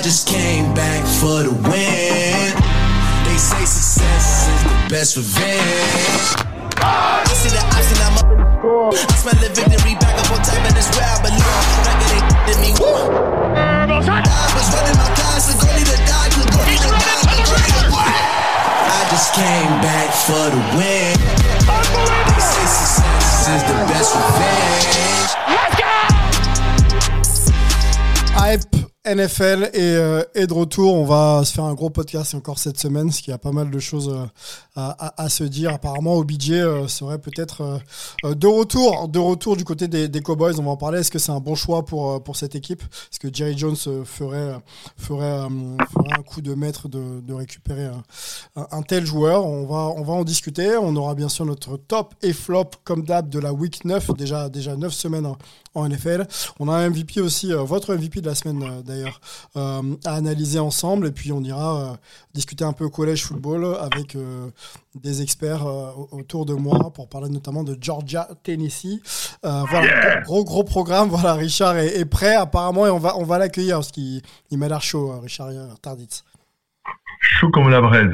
I just came back for the win. They say success is the best revenge. I see the option, I'm up in the score. I smell the victory back up on top, and it's where I belong. Back it ain't me. I was running my class, the goalie to die, the goalie to die, the goalie to die. I just came back for the win. They say success is the best revenge. NFL est, euh, est de retour. On va se faire un gros podcast encore cette semaine, parce qu'il y a pas mal de choses euh, à, se dire. Apparemment, OBJ euh, serait peut-être euh, de retour, de retour du côté des, Cowboys. On va en parler. Est-ce que c'est un bon choix pour pour cette équipe? Est-ce que Jerry Jones ferait ferait, un coup de maître de, récupérer un, tel joueur? On va on va en discuter. On aura bien sûr notre top et flop comme d'hab de la week 9. Déjà déjà 9 semaines en, NFL. On a un MVP aussi, votre MVP de la semaine euh, d'ailleurs, euh, à analyser ensemble. Et puis on ira euh, discuter un peu collège football avec euh, des experts au- autour de moi pour parler notamment de Georgia, Tennessee. Voilà, gros gros programme. Voilà, Richard est, est prêt apparemment et on va on va l'accueillir parce qu'il il m'a l'air chaud, euh, Richard Tarditz. Chaud comme la braise.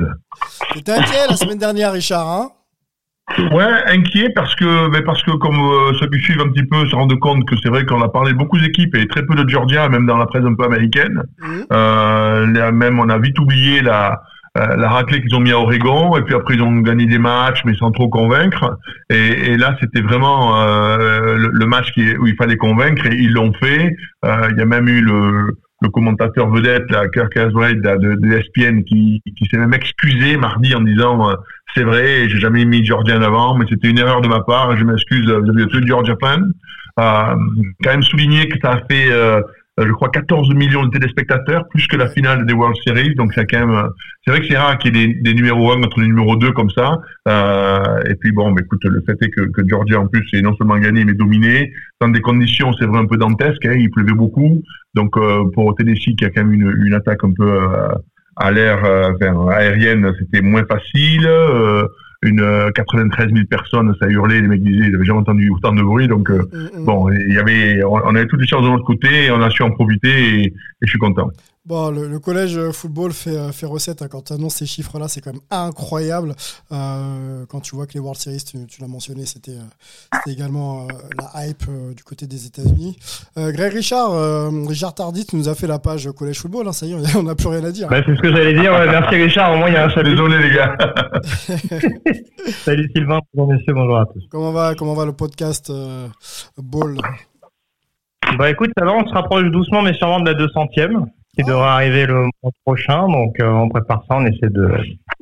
T'étais inquiet la semaine dernière, Richard, hein Ouais, inquiet parce que, mais parce que comme euh, ceux qui suivent un petit peu se rendent compte que c'est vrai qu'on a parlé de beaucoup d'équipes et très peu de Georgia, même dans la presse un peu américaine. Mhm. Euh, là, même on a vite oublié la, euh, la raclée qu'ils ont mis à Oregon et puis après ils ont gagné des matchs mais sans trop convaincre. Et, et là c'était vraiment euh, le, le match qui, où il fallait convaincre et ils l'ont fait. Euh, Il y a même eu le, le commentateur vedette, là, Kirk Haswell de, de, ESPN, qui, qui s'est même excusé mardi en disant euh, c'est vrai, j'ai jamais mis Georgia en avant, mais c'était une erreur de ma part, je m'excuse euh, vis-à-vis de Georgia fans. Euh, quand même souligner que ça a fait, euh, je crois, 14 millions de téléspectateurs, plus que la finale des World Series, donc c'est quand même, euh, c'est vrai que c'est rare qu'il y ait des, des numéros 1 contre les numéros 2 comme ça. Euh, et puis bon, bah, écoute, le fait est que, que Georgia en plus est non seulement gagné mais dominé dans des conditions, c'est vrai un peu dantesques. Hein, il pleuvait beaucoup, donc euh, pour Tennessee qui a quand même une, une attaque un peu euh, à l'air, euh, enfin, aérienne, c'était moins facile. Euh, une euh, 93 000 personnes, ça hurlait, les mecs disaient, ils avaient jamais entendu autant de bruit, donc euh, Mm, mm. bon, il y avait, on, on avait toutes les chances de notre côté, on a su en profiter, et, et je suis content. Bon, le, le collège euh, football fait, euh, fait recette. hein. Quand tu annonces ces chiffres-là, c'est quand même incroyable. Euh, quand tu vois que les World Series, tu, tu l'as mentionné, c'était également euh, la hype euh, du côté des États-Unis. Greg Richard, Richard Tardit nous a fait la page collège football. hein. ça y est, on n'a plus rien à dire. Bah, c'est ce que j'allais dire. Ouais, merci Richard. Au moins, il y a un chapitre. Désolé les gars. Salut Sylvain. Bonjour messieurs. Bonjour à tous. Comment va, comment va le podcast Ball? Bah écoute, ça va. On se rapproche doucement mais sûrement de la 200e qui devrait arriver le mois prochain. Donc, euh, on prépare ça. On essaie de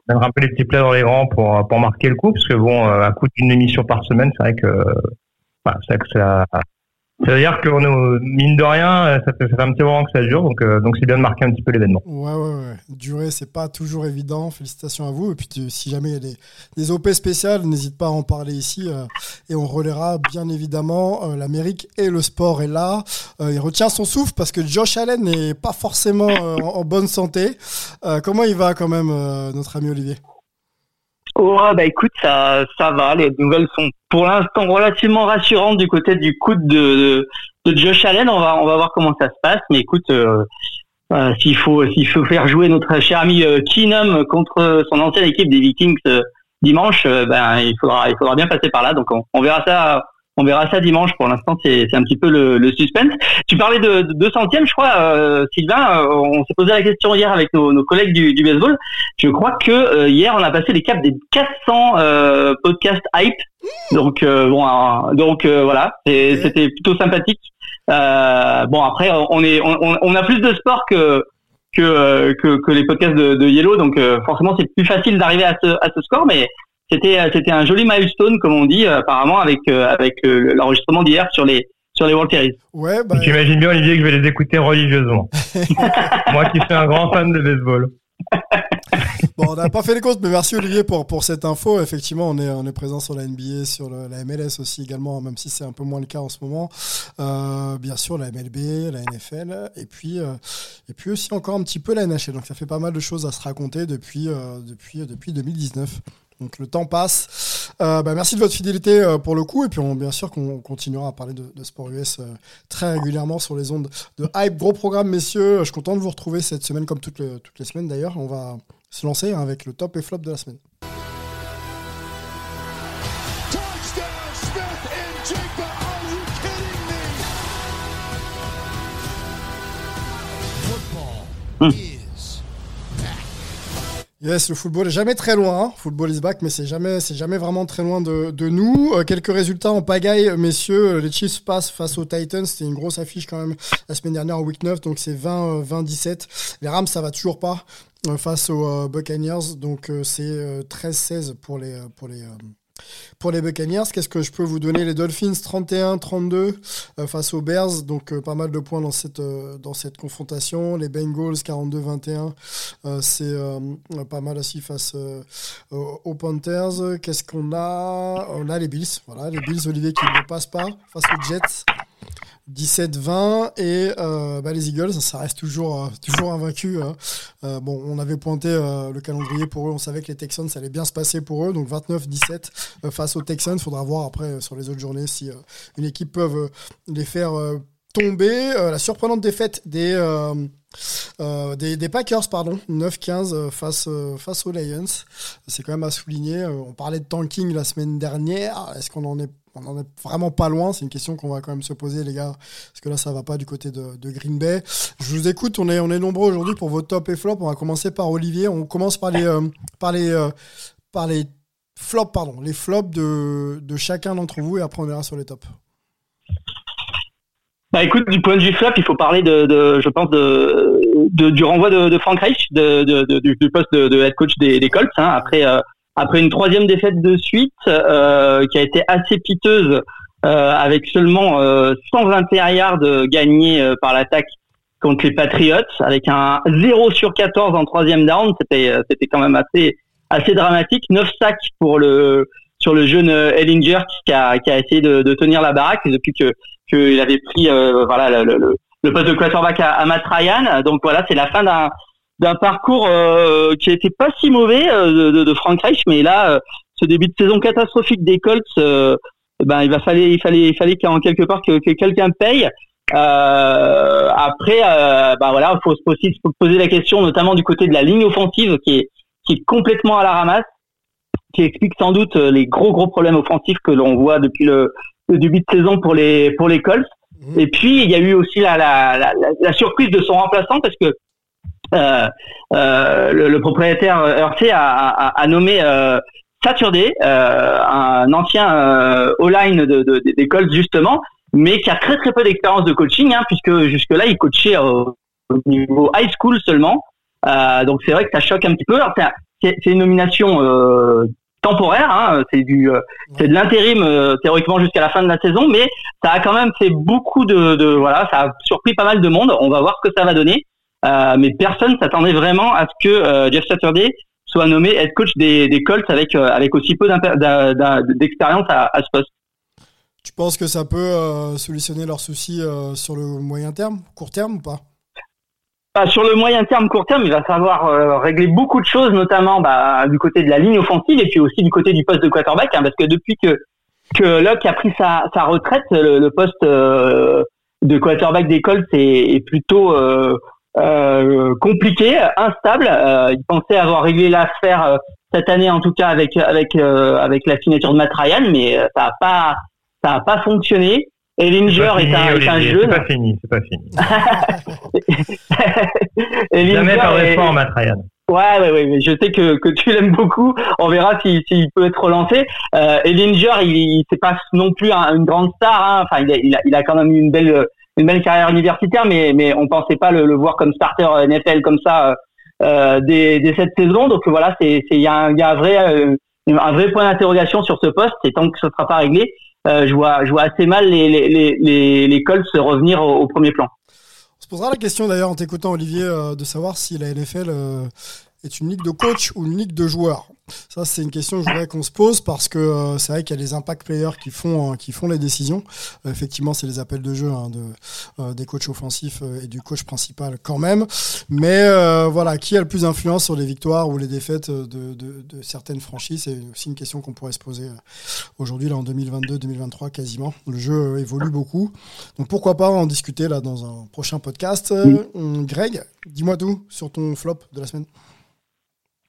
mettre un peu les petits plats dans les rangs pour, pour marquer le coup. Parce que bon, euh, à coup d'une émission par semaine, c'est vrai que, bah, c'est vrai que ça, c'est-à-dire que nous, mine de rien, euh, ça fait, ça fait un petit moment que ça dure. Donc, euh, donc c'est bien de marquer un petit peu l'événement. Ouais, ouais, ouais. Durer, c'est pas toujours évident. Félicitations à vous. Et puis, tu- si jamais il y a des, des OP spéciales, n'hésite pas à en parler ici. euh, et on relaiera bien évidemment euh, l'Amérique et le sport est là. Euh, il retient son souffle parce que Josh Allen n'est pas forcément en, bonne santé. Comment il va quand même, notre ami Olivier? Oh, bah écoute, ça, ça va. Les nouvelles sont pour l'instant relativement rassurantes du côté du coude de, de, de Josh Allen. On va, on va voir comment ça se passe. Mais écoute, euh, euh, s'il faut, s'il faut faire jouer notre cher ami euh, Keenum contre son ancienne équipe des Vikings euh, dimanche, ben il faudra, il faudra bien passer par là. Donc on, on verra ça. On verra ça dimanche. Pour l'instant, c'est c'est un petit peu le, le suspense. Tu parlais de, de 200e, je crois, euh, Sylvain. euh, on s'est posé la question hier avec nos, nos collègues du, du baseball. Je crois que euh, hier on a passé les caps des 400 euh, podcasts hype. Donc euh, bon, euh, donc euh, voilà, c'était plutôt sympathique. Euh, bon après, on est, on, on- a plus de sport que que que, que les podcasts de, de Yellow, donc euh, forcément c'est plus facile d'arriver à ce à ce score, mais c'était c'était un joli milestone comme on dit euh, apparemment avec euh, avec euh, l'enregistrement d'hier sur les sur les World Series. Ouais, bah, J'imagine bien Olivier que je vais les écouter religieusement. Moi qui suis un grand fan de baseball. Bon, on n'a pas fait les comptes, mais merci Olivier pour, pour cette info. Effectivement, on est, on est présent sur la NBA, sur le- la MLS aussi également, même si c'est un peu moins le cas en ce moment. Euh, bien sûr, la MLB, la NFL, et puis, euh, et puis aussi encore un petit peu la NHL. Donc ça fait pas mal de choses à se raconter depuis, euh, depuis, depuis 2019. Donc le temps passe. Euh, bah, merci de votre fidélité euh, pour le coup. Et puis, on, bien sûr, qu'on continuera à parler de, de sport US euh, très régulièrement sur les ondes de Hype. Gros programme, messieurs. Je suis content de vous retrouver cette semaine, comme toutes, les, toutes les semaines d'ailleurs. On va se lancer hein, avec le top et flop de la semaine. Yes, le football est jamais très loin. Hein. Football is back, mais c'est jamais, c'est jamais vraiment très loin de, nous. Euh, quelques résultats en pagaille, messieurs. Les Chiefs passent face aux Titans. C'était une grosse affiche quand même la semaine dernière en week 9, donc c'est 20, 20, 17. Les Rams, ça va toujours pas euh, face aux euh, Buccaneers, donc c'est 13-16 pour les, pour les, pour les Buccaneers, qu'est-ce que je peux vous donner? Les Dolphins 31-32 euh, face aux Bears, donc euh, pas mal de points dans cette, euh, dans cette confrontation. Les Bengals 42-21, c'est pas mal aussi face aux Panthers. Qu'est-ce qu'on a? On a les Bills, voilà, les Bills, Olivier qui ne passe pas face aux Jets. 17-20 et euh, bah, les Eagles, ça reste toujours, euh, toujours invaincu. Hein. Euh, bon, on avait pointé le calendrier pour eux, on savait que les Texans, ça allait bien se passer pour eux. Donc 29-17 face aux Texans. Faudra voir après sur les autres journées si une équipe peut les faire tomber. la surprenante défaite des, Packers, pardon, 9-15 face, face aux Lions. C'est quand même à souligner. on parlait de tanking la semaine dernière. Est-ce qu'on en est on n'en est vraiment pas loin. C'est une question qu'on va quand même se poser, les gars, parce que là, ça va pas du côté de, Green Bay. Je vous écoute. On est, on est nombreux aujourd'hui pour vos top et flop. On va commencer par Olivier. On commence par les, euh, par les, euh, par les flops, pardon, les flops de, de chacun d'entre vous, et après on verra sur les tops. Bah écoute, du point de vue flop, il faut parler de, je pense, de, du renvoi de, Frank Reich, du poste de, head coach des, des Colts. Hein, après, euh, après une troisième défaite de suite euh, qui a été assez piteuse euh, avec seulement 121 euh, yards gagnés par l'attaque contre les Patriots avec un 0 sur 14 en troisième down c'était c'était quand même assez assez dramatique. 9 sacs pour le sur le jeune Ellinger qui a, qui a essayé de, de tenir la baraque depuis que qu'il avait pris voilà le, le, le, poste de quarterback à, à Matt Ryan. Donc voilà c'est la fin d'un d'un parcours euh, qui était pas si mauvais euh, de, de, Frank Reich, mais là, euh, ce début de saison catastrophique des Colts, ben il va fallait, il fallait, il fallait qu'en quelque part que, que quelqu'un paye. après, ben voilà, il faut se poser la question, notamment du côté de la ligne offensive, qui est, qui est complètement à la ramasse, qui explique sans doute les gros gros problèmes offensifs que l'on voit depuis le, le, début de saison pour les pour les Colts. Mmh. Et puis il y a eu aussi la, la, la, la surprise de son remplaçant parce que euh, euh, le, propriétaire Hersey a, a, nommé euh, Saturday, euh, un ancien euh, line de, de, justement, mais qui a très très peu d'expérience de coaching, hein, puisque jusque-là il coachait au, niveau high school seulement. Euh, donc c'est vrai que ça choque un petit peu. C'est une nomination euh, temporaire, hein, c'est du, c'est de l'intérim théoriquement jusqu'à la fin de la saison, mais ça a quand même fait beaucoup de, de, voilà, ça a surpris pas mal de monde. On va voir ce que ça va donner. Euh, mais personne s'attendait vraiment à ce que euh, Jeff Saturday soit nommé head coach des, des Colts avec, euh, avec aussi peu d'expérience à, à, ce poste. Tu penses que ça peut solutionner leurs soucis sur le moyen terme, court terme ou pas? Bah, sur le moyen terme, court terme, il va falloir régler beaucoup de choses, notamment bah, du côté de la ligne offensive et puis aussi du côté du poste de quarterback, hein, parce que depuis que que Locke a pris sa, sa retraite, le, poste de quarterback des Colts est, est plutôt euh, compliqué, instable. Euh, il pensait avoir réglé l'affaire euh, cette année, en tout cas avec avec avec la signature de Matt Ryan, mais ça a pas ça a pas fonctionné. Ellinger est, un, est un jeune. C'est pas fini, c'est pas fini. Jamais par espoir Matt Ryan. Ouais, ouais, ouais, je sais que, que tu l'aimes beaucoup. On verra s'il si, peut être relancé. Euh, Ellinger, il, il c'est pas non plus une grande star. Hein. Enfin, il a, il a, il a quand même eu une belle une belle carrière universitaire, mais mais on pensait pas le, le voir comme starter NFL comme ça euh, euh dès, dès, cette saison. Donc voilà, c'est il y a un, y a un vrai euh, un vrai point d'interrogation sur ce poste. Et tant que ce sera pas réglé, euh, je vois je vois assez mal les les les, les Colts revenir au, au, premier plan. On se posera la question d'ailleurs en t'écoutant Olivier de savoir si la NFL est une ligue de coach ou une ligue de joueurs ça, c'est une question que je voudrais qu'on se pose parce que euh, c'est vrai qu'il y a les impact players qui font euh, qui font les décisions. Euh, effectivement, c'est les appels de jeu hein, de, des coachs offensifs et du coach principal quand même. Mais voilà, qui a le plus d'influence sur les victoires ou les défaites de, de, de certaines franchises? C'est aussi une question qu'on pourrait se poser aujourd'hui, là en 2022-2023 quasiment. Le jeu évolue beaucoup. Donc pourquoi pas en discuter là dans un prochain podcast. Greg, dis-moi tout sur ton flop de la semaine.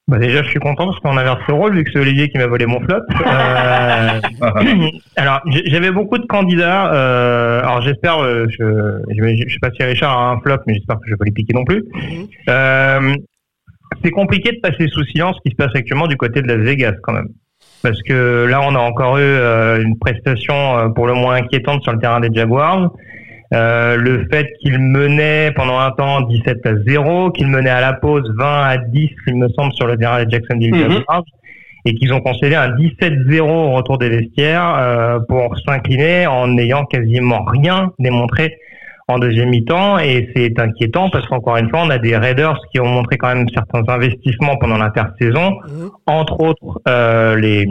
Bah déjà, je suis content parce qu'on inverse le rôle vu que c'est Olivier qui m'a volé mon flop. Euh, alors, j'avais beaucoup de candidats. Euh, alors, j'espère, euh, je, je, sais pas si Richard a un flop, mais j'espère que je vais pas les piquer non plus. Mhm. Euh, c'est compliqué de passer sous silence ce qui se passe actuellement du côté de Las Vegas quand même. Parce que là, on a encore eu euh, une prestation pour le moins inquiétante sur le terrain des Jaguars. Euh, le fait qu'il menait pendant un temps 17 à 0, qu'il menait à la pause 20 à 10, il me semble, sur le terrain des Jacksonville mm Jaguars, et qu'ils ont concédé un 17-0 au retour des vestiaires euh, pour s'incliner en n'ayant quasiment rien démontré en deuxième mi-temps. Et c'est inquiétant parce qu'encore une fois, on a des Raiders qui ont montré quand même certains investissements pendant l'intersaison, mhm. entre autres euh, les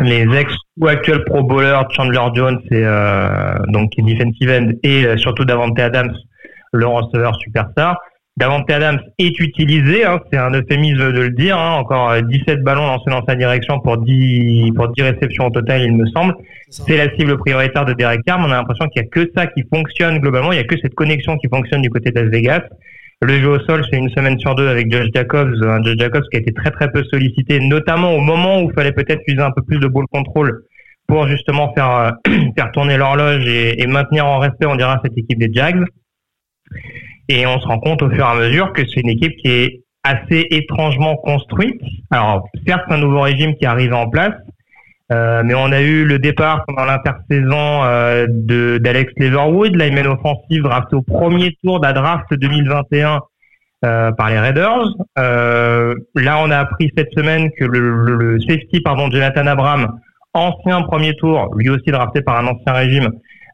les ex ou actuels pro bowlers Chandler Jones et euh, donc defensive end et euh, surtout Davante Adams le receveur superstar. Davante Adams est utilisé hein, c'est un euphémisme de le dire hein, encore 17 euh, ballons lancés dans sa direction pour 10 pour 10 réceptions au total il me semble. C'est la cible prioritaire de Derek Carr mais on a l'impression qu'il y a que ça qui fonctionne globalement. Il y a que cette connexion qui fonctionne du côté de Las Vegas le jeu au sol, c'est une semaine sur deux avec Josh Jacobs, un Josh Jacobs qui a été très très peu sollicité, notamment au moment où il fallait peut-être user un peu plus de ball control pour justement faire euh, faire tourner l'horloge et, maintenir en respect, on dira, cette équipe des Jags. Et on se rend compte au fur et à mesure que c'est une équipe qui est assez étrangement construite. Alors, certes, un nouveau régime qui arrive en place, euh, mais on a eu le départ pendant l'intersaison euh, de d'Alex Leverwood, lineman offensive drafté au premier tour de la draft 2021 euh, par les Raiders. Euh, là, on a appris cette semaine que le, le, safety, pardon, Jonathan Abram, ancien premier tour, lui aussi drafté par un ancien régime,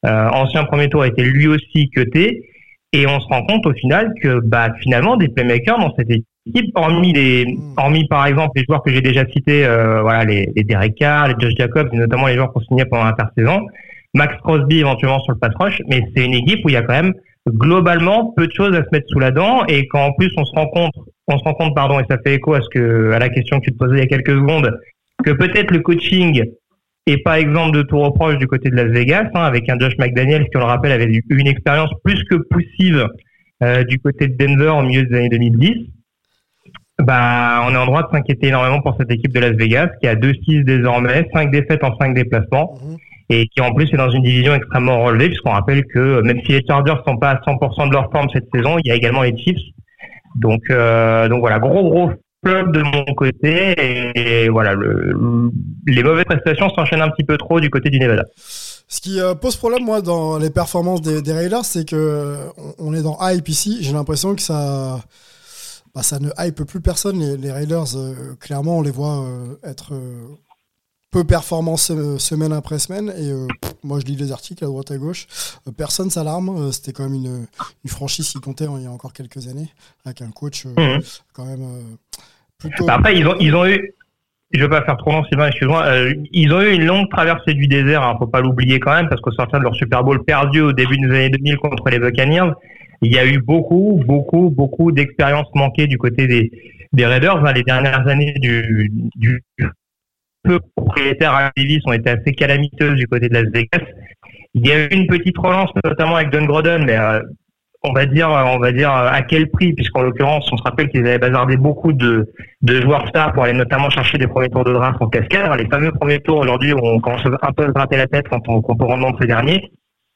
euh, ancien premier tour, a été lui aussi cuté. Et on se rend compte au final que bah, finalement des playmakers dans cette équipe hormis les, hmm. hormis par exemple les joueurs que j'ai déjà cités, euh, voilà, les, les Derek Carr, les Josh Jacobs, et notamment les joueurs qu'on signait pendant l'intersaison, Max Crosby éventuellement sur le pass rush, mais c'est une équipe où il y a quand même globalement peu de choses à se mettre sous la dent et quand en plus on se rend compte, on se rend compte pardon et ça fait écho à ce que à la question que tu te posais il y a quelques secondes, que peut-être le coaching est pas exemple de tout reproche du côté de Las Vegas, hein, avec un Josh McDaniel qui on le rappelle avait eu une expérience plus que poussive euh, du côté de Denver au milieu des années 2010 bah, on est en droit de s'inquiéter énormément pour cette équipe de Las Vegas qui a 2-6 désormais, 5 défaites en 5 déplacements mhm. et qui en plus est dans une division extrêmement relevée puisqu'on rappelle que même si les Chargers sont pas à 100% de leur forme cette saison, il y a également les Chiefs. Donc, euh, donc voilà, gros gros flop de mon côté et, voilà, le, les mauvaises prestations s'enchaînent un petit peu trop du côté du Nevada. Ce qui euh, pose problème, moi, dans les performances des, des Raiders, c'est que on, est dans hype ici. J'ai l'impression que ça, bah, ça ne hype plus personne. Les, Raiders, euh, clairement, on les voit euh, être euh, peu performants semaine après semaine. Et moi, je lis les articles à droite à gauche. personne s'alarme. C'était quand même une, une, franchise qui comptait il y a encore quelques années, avec un coach mhm. quand même plutôt. Bah, après, ils ont, ils ont eu. Je ne veux pas faire trop long, Sylvain, excuse-moi. ils ont eu une longue traversée du désert, ne hein, faut pas l'oublier quand même, parce qu'au sortir de leur Super Bowl perdu au début des années 2000 contre les Buccaneers, il y a eu beaucoup, beaucoup, beaucoup d'expériences manquées du côté des, des Raiders. Les dernières années du, peu propriétaire à Davis ont été assez calamiteuses du côté de Las Vegas. Il y a eu une petite relance, notamment avec Don Groden, mais euh, on va dire, on va dire à quel prix, puisqu'en l'occurrence, on se rappelle qu'ils avaient bazardé beaucoup de, de joueurs stars pour aller notamment chercher des premiers tours de draft en cascade. Les fameux premiers tours aujourd'hui, on commence un peu à gratter la tête quand on, quand on rentre dans ces derniers.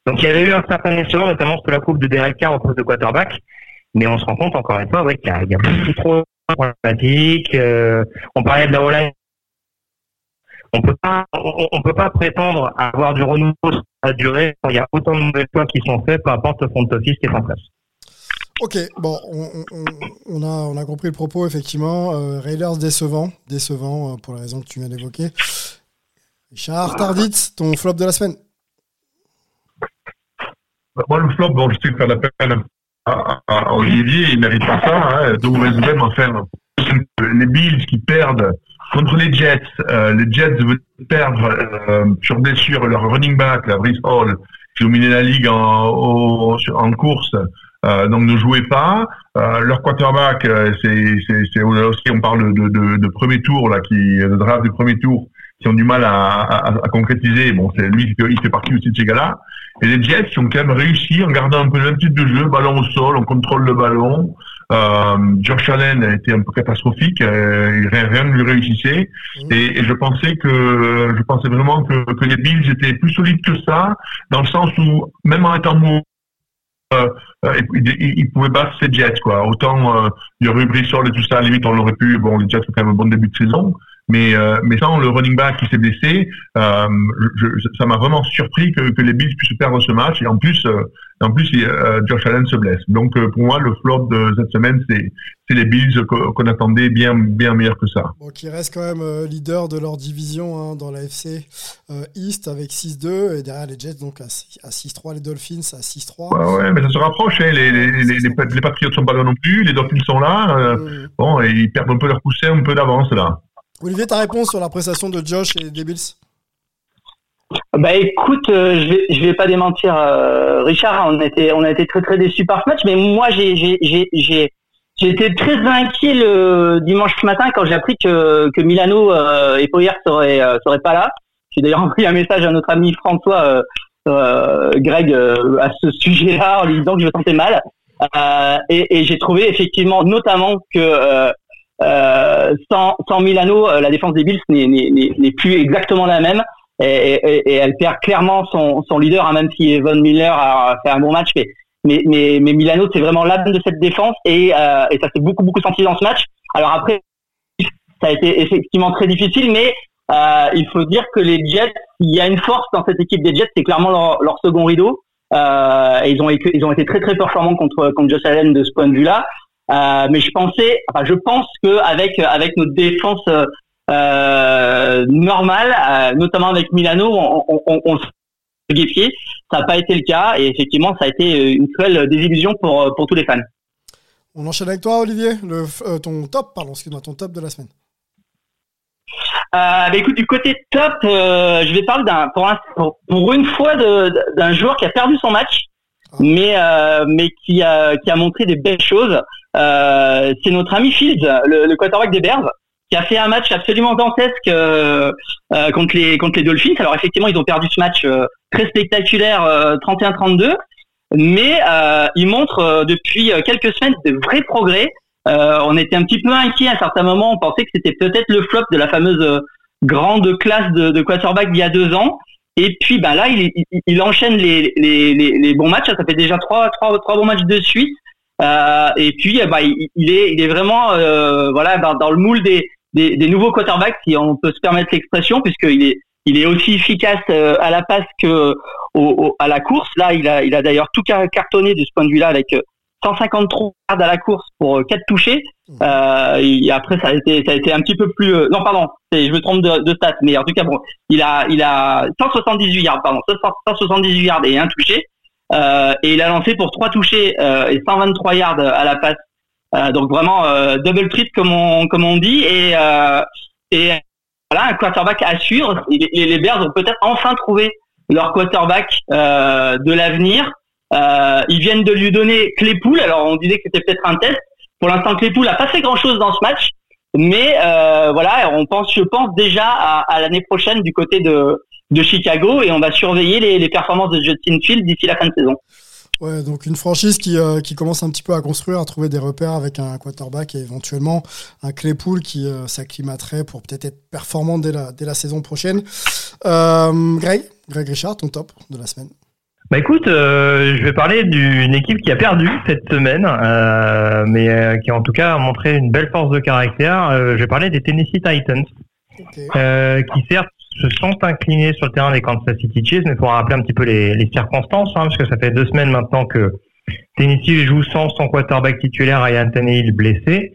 Donc il y avait eu un certain échelon, notamment sur la coupe de Derek Carr au poste de quarterback, mais on se rend compte encore une fois qu'il y, a, beaucoup trop de problématiques. Euh, on parlait de la O-line. On peut pas, on, peut pas prétendre avoir du renouveau à durée quand il y a autant de nouvelles choix qui sont faits, peu importe le front office qui est en place. Ok, bon, on, a, on a compris le propos, effectivement. Euh, Raiders décevant, décevant euh, pour la raison que tu viens d'évoquer. Richard Tarditz, ton flop de la semaine. Moi, le flop, bon, je sais faire la peine à, Olivier, il mérite pas ça, hein, de enfin, les Bills qui perdent contre les Jets, euh, les Jets veulent perdre euh, sur blessure leur running back, la Brice Hall, qui dominait la ligue en, en course, euh, donc ne jouait pas. Euh, leur quarterback, euh, c'est aussi on parle de, de, de, premier tour là, qui de draft du premier tour, qui ont du mal à, à, à concrétiser. Bon, c'est lui il fait partie aussi de ces gars-là. Et les Jets ont quand même réussi en gardant un peu le même type de jeu, ballon au sol, on contrôle le ballon. Euh, Josh Allen a été un peu catastrophique, euh, rien, rien, ne lui réussissait. Mmh. Et, et, je pensais que je pensais vraiment que, que les Bills étaient plus solides que ça, dans le sens où même en étant mou euh, euh il, pouvait battre ses Jets quoi. Autant euh, il y aurait eu Brissol et tout ça, à la limite on l'aurait pu. Bon, les Jets ont quand même un bon début de saison, mais euh, mais sans le running back qui s'est blessé, euh, je, ça m'a vraiment surpris que, que, les Bills puissent perdre ce match. Et en plus, euh, en plus, euh, Josh Allen se blesse. Donc pour moi, le flop de cette semaine, c'est c'est les Bills qu'on attendait bien bien meilleur que ça. Bon, qui reste quand même leader de leur division hein, dans la FC East avec 6-2 et derrière les Jets donc à, 6-3, les Dolphins à 6-3. Ouais, ouais, mais ça se rapproche. Hein. Les, les, les, les, Patriots sont pas là non plus, les Dolphins sont là. Mmh. Bon, et ils perdent un peu leur coussin, un peu d'avance là. Olivier, ta réponse sur la prestation de Josh et des Bills bah écoute, euh, je, vais, vais pas démentir euh, Richard, on a été on a été très très déçus par ce match, mais moi j'ai j'ai été très inquiet le dimanche matin quand j'ai appris que que Milano euh, et Poyer seraient seraient pas là. J'ai d'ailleurs envoyé un message à notre ami François Greg à ce sujet-là en lui disant que je me sentais mal. et j'ai trouvé effectivement notamment que sans, sans Milano, la défense des Bills n'est plus exactement la même. Et, et, et, elle perd clairement son, son leader, hein, même si Von Miller a fait un bon match. Mais, mais, mais, mais Milano, c'est vraiment l'âme de cette défense et, euh, et ça s'est beaucoup, beaucoup senti dans ce match. Alors après, ça a été effectivement très difficile, mais euh, il faut dire que les Jets, il y a une force dans cette équipe des Jets, c'est clairement leur, leur, second rideau. Euh, et ils ont, ils ont été très très performants contre, contre Josh Allen de ce point de vue-là. Euh, mais je pensais, enfin, je pense que avec avec notre défense euh, normale, euh, notamment avec Milano, on, on, on, guépier. Ça n'a pas été le cas et effectivement, ça a été une cruelle désillusion pour pour tous les fans. On enchaîne avec toi, Olivier, le, ton top, pardon, excuse-moi, ton top de la semaine. Euh, bah écoute, du côté top, euh, je vais parler d'un pour, pour, une fois d'un joueur qui a perdu son match, ah. mais euh, mais qui a qui a montré des belles choses. Euh, c'est notre ami Fields, le, le, quarterback des Bears, qui a fait un match absolument dantesque euh, euh, contre les contre les Dolphins. Alors effectivement, ils ont perdu ce match très spectaculaire, 31-32, mais il montre depuis quelques semaines de vrais progrès. on était un petit peu inquiet à un certain moment. On pensait que c'était peut-être le flop de la fameuse grande classe de, de quarterback d'il y a deux ans. Et puis ben là, il, il, il enchaîne les, les, les, les, bons matchs. Ça fait déjà trois, trois, trois bons matchs de suite. Euh, et puis, bah, il, il, est, il est vraiment euh, voilà dans, dans, le moule des, des, des, nouveaux quarterbacks, si on peut se permettre l'expression, puisqu'il est, il est aussi efficace euh, à la passe que au, à la course. Là, il a, il a d'ailleurs tout cartonné de ce point de vue-là avec 153 yards à la course pour 4 touchés. Euh, et après, ça a été, ça a été un petit peu plus. non, pardon, je me trompe de, de stats, mais en tout cas, bon, il a, il a 178 yards, pardon, 178 yards et un touché. Euh, et il a lancé pour trois touchés euh, et 123 yards à la passe. Euh, donc vraiment double trip comme on comme on dit et et voilà un quarterback à suivre. Les, les Bears ont peut-être enfin trouvé leur quarterback de l'avenir. ils viennent de lui donner Claypool. Alors on disait que c'était peut-être un test. Pour l'instant, Claypool n'a pas fait grand-chose dans ce match, mais voilà, on pense, je pense déjà à, à l'année prochaine du côté de de Chicago et on va surveiller les, les performances de Justin Field d'ici la fin de saison. Ouais, donc une franchise qui, euh, qui commence un petit peu à construire, à trouver des repères avec un quarterback et éventuellement un Claypool qui euh, s'acclimaterait pour peut-être être performant dès la, dès la saison prochaine. Euh, Greg, Greg Richard, ton top de la semaine. Bah écoute, euh, je vais parler d'une équipe qui a perdu cette semaine, euh, mais qui en tout cas a montré une belle force de caractère. je vais parler des Tennessee Titans, okay. qui certes se sont inclinés sur le terrain des Kansas City Chiefs, mais il faut rappeler un petit peu les, les circonstances, hein, parce que ça fait deux semaines maintenant que Tennessee joue sans son quarterback titulaire Ryan Tannehill blessé,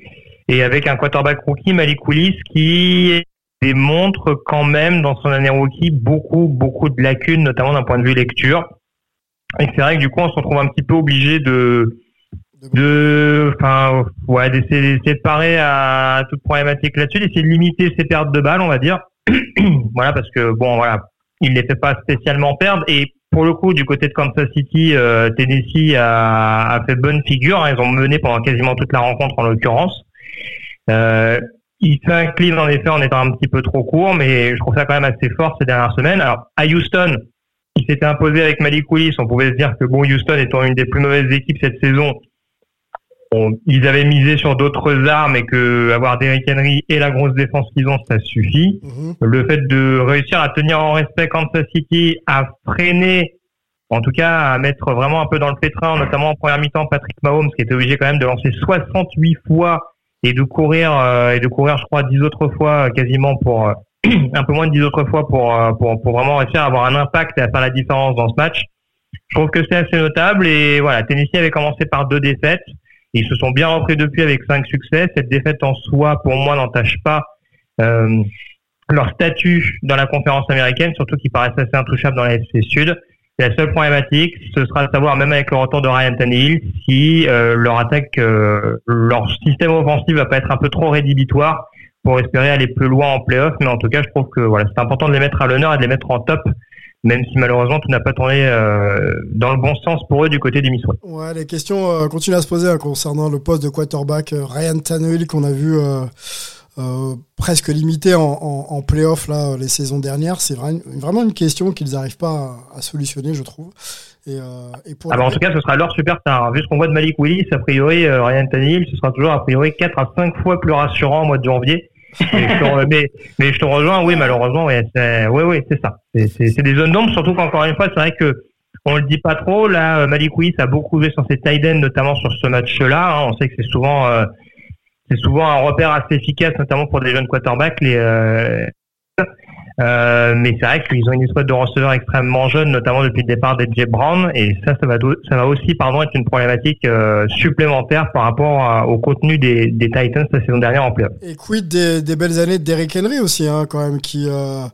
et avec un quarterback rookie Malik Willis qui démontre quand même dans son année rookie beaucoup beaucoup de lacunes, notamment d'un point de vue lecture. Et c'est vrai que du coup on se retrouve un petit peu obligé de de, enfin, ouais, d'essayer, de parer à toute problématique là-dessus, d'essayer de limiter ses pertes de balles, on va dire. voilà, parce que bon, voilà, il ne les fait pas spécialement perdre. Et pour le coup, du côté de Kansas City, euh, Tennessee a, a, fait bonne figure. Hein. Ils ont mené pendant quasiment toute la rencontre, en l'occurrence. Euh, il s'incline en effet en étant un petit peu trop court, mais je trouve ça quand même assez fort ces dernières semaines. Alors à Houston, il s'était imposé avec Malik Willis. On pouvait se dire que bon, Houston étant une des plus mauvaises équipes cette saison, ils avaient misé sur d'autres armes et que avoir Derrick Henry et la grosse défense qu'ils ont, ça suffit. Mhm. Le fait de réussir à tenir en respect Kansas City, à freiner, en tout cas à mettre vraiment un peu dans le pétrin, notamment en première mi-temps, Patrick Mahomes qui était obligé quand même de lancer 68 fois et de courir euh, et de courir, je crois, 10 autres fois quasiment pour euh, un peu moins de 10 autres fois pour, euh, pour pour vraiment réussir à avoir un impact et à faire la différence dans ce match. Je trouve que c'est assez notable et voilà, Tennessee avait commencé par deux défaites. Ils se sont bien repris depuis avec cinq succès. Cette défaite en soi, pour moi, n'entache pas euh, leur statut dans la conférence américaine, surtout qu'ils paraissent assez intouchables dans la FC Sud. La seule problématique, ce sera de savoir, même avec le retour de Ryan Tannehill, si euh, leur attaque, euh, leur système offensif va pas être un peu trop rédhibitoire pour espérer aller plus loin en playoff. Mais en tout cas, je trouve que voilà, c'est important de les mettre à l'honneur et de les mettre en top même si malheureusement tout n'a pas tourné euh, dans le bon sens pour eux du côté des Missouri. Ouais, les questions euh, continuent à se poser hein, concernant le poste de quarterback euh, Ryan Tannehill qu'on a vu presque limité en, en, en playoff là les saisons dernières. C'est vraiment une question qu'ils n'arrivent pas à, solutionner, je trouve. Et, et pour ah bah en tout cas, ce sera leur superstar. Vu ce qu'on voit de Malik Willis, a priori, Ryan Tannehill, ce sera toujours a priori 4 à 5 fois plus rassurant au mois de janvier mais, je te rejoins, oui, malheureusement, oui, oui, c'est ça. C'est des zones d'ombre, surtout qu'encore une fois, c'est vrai que on le dit pas trop. Là, Malik Willis a beaucoup joué sur ses tight ends, notamment sur ce match-là. Hein. On sait que c'est souvent, euh, c'est souvent un repère assez efficace, notamment pour des jeunes quarterbacks. Euh, euh, mais c'est vrai qu'ils ont une histoire de receveurs extrêmement jeunes, notamment depuis le départ d'Edge Brown, et ça, ça va, ça va aussi, pardon, être une problématique euh, supplémentaire par rapport au contenu des, des, Titans la saison dernière en playoff. Et quid des, des belles années de Henry aussi, hein, quand même, qui euh,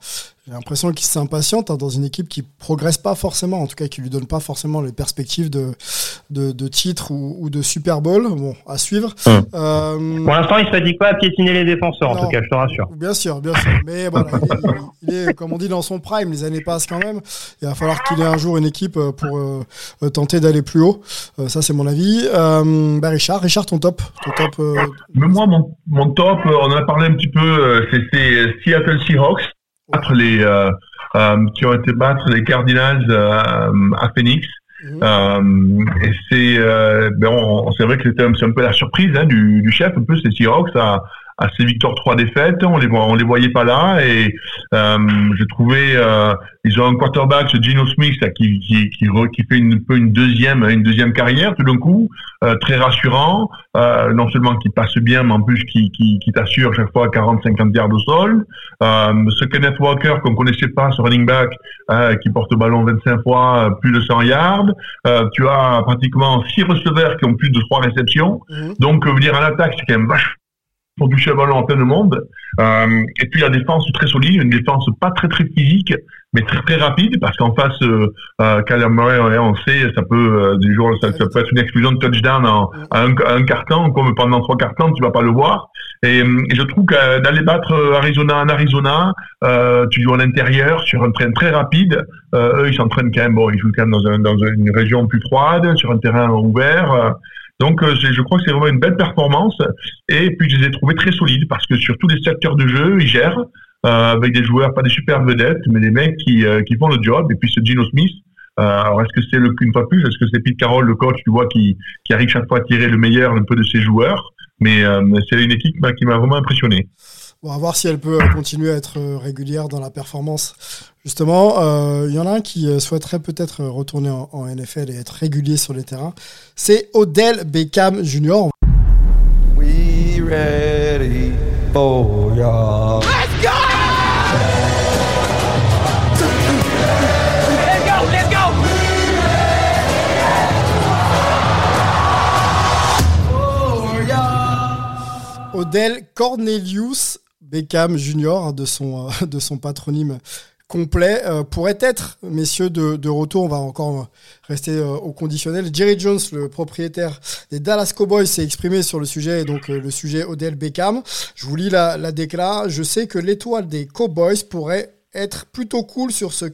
j'ai l'impression qu'il s'impatiente hein, dans une équipe qui progresse pas forcément, en tout cas qui lui donne pas forcément les perspectives de, de, de titre ou, ou, de Super Bowl. Bon, à suivre. Euh... Pour l'instant, il se dit pas à piétiner les défenseurs, en tout cas, je te rassure. Bien sûr, bien sûr. Mais voilà, il, est, comme on dit, dans son prime. Les années passent quand même. Il va falloir qu'il ait un jour une équipe euh, pour euh, tenter d'aller plus haut. Euh, ça, c'est mon avis. Euh, bah, Richard, Richard, ton top, ton top. Mais moi, mon, mon top, on en a parlé un petit peu. C'était Seattle Seahawks battre les euh, euh, qui ont été battre les Cardinals euh, à Phoenix. Mhm. et c'est ben c'est vrai que c'était un, un, peu la surprise hein, du, du, chef un peu c'est Seahawks à, à ces victoires trois défaites. On les on les voyait pas là et euh, j'ai trouvé euh, ils ont un quarterback, ce Gino Smith, qui qui qui, qui fait une peu une deuxième une deuxième carrière tout d'un coup, euh, très rassurant. Euh, non seulement qui passe bien, mais en plus qui qui, qui t'assure chaque fois 40-50 yards au sol. Euh, ce Kenneth Walker qu'on connaissait pas, ce running back euh, qui porte le ballon 25 fois plus de 100 yards. tu as pratiquement six receveurs qui ont plus de trois réceptions. Mhm. Donc venir à l'attaque, c'est quand même vachement pour toucher le ballon en plein monde. Euh, et puis la défense très solide, une défense pas très très physique, mais très très rapide, parce qu'en face, euh, euh on sait, ça peut euh, du jour, ça, peut être une explosion de touchdown en, à, un, carton, comme pendant trois cartons, tu vas pas le voir. Et, je trouve que d'aller battre Arizona en Arizona, euh, tu joues à l'intérieur sur un train très rapide. eux, ils s'entraînent quand même, bon, ils jouent quand même dans une région plus froide, sur un terrain ouvert. Donc, euh, je crois que c'est vraiment une belle performance. Et puis, je les ai trouvés très solides parce que sur tous les secteurs de jeu, ils gèrent euh, avec des joueurs, pas des super vedettes, mais des mecs qui, euh, qui font le job. Et puis, ce Gino Smith, alors, est-ce que c'est le qu'une fois plus Est-ce que c'est Pete Carroll, le coach, tu vois, qui, qui arrive chaque fois à tirer le meilleur un peu de ses joueurs? Mais c'est une équipe qui m'a vraiment impressionné. Bon, à voir si elle peut continuer à être régulière dans la performance. Justement, il euh, y en a un qui euh, souhaiterait peut-être retourner en, NFL et être régulier sur les terrains. C'est Odell Beckham Jr. We ready for ya. Let's go! Let's go, let's go! Odell Cornelius Beckham Jr. de son, euh, de son patronyme complet euh, pourrait être, messieurs, de, retour. On va encore rester euh, au conditionnel. Jerry Jones, le propriétaire des Dallas Cowboys, s'est exprimé sur le sujet, et donc euh, le sujet Odell Beckham. Je vous lis la, la déclaration. Je sais que l'étoile des Cowboys pourrait être plutôt cool sur ce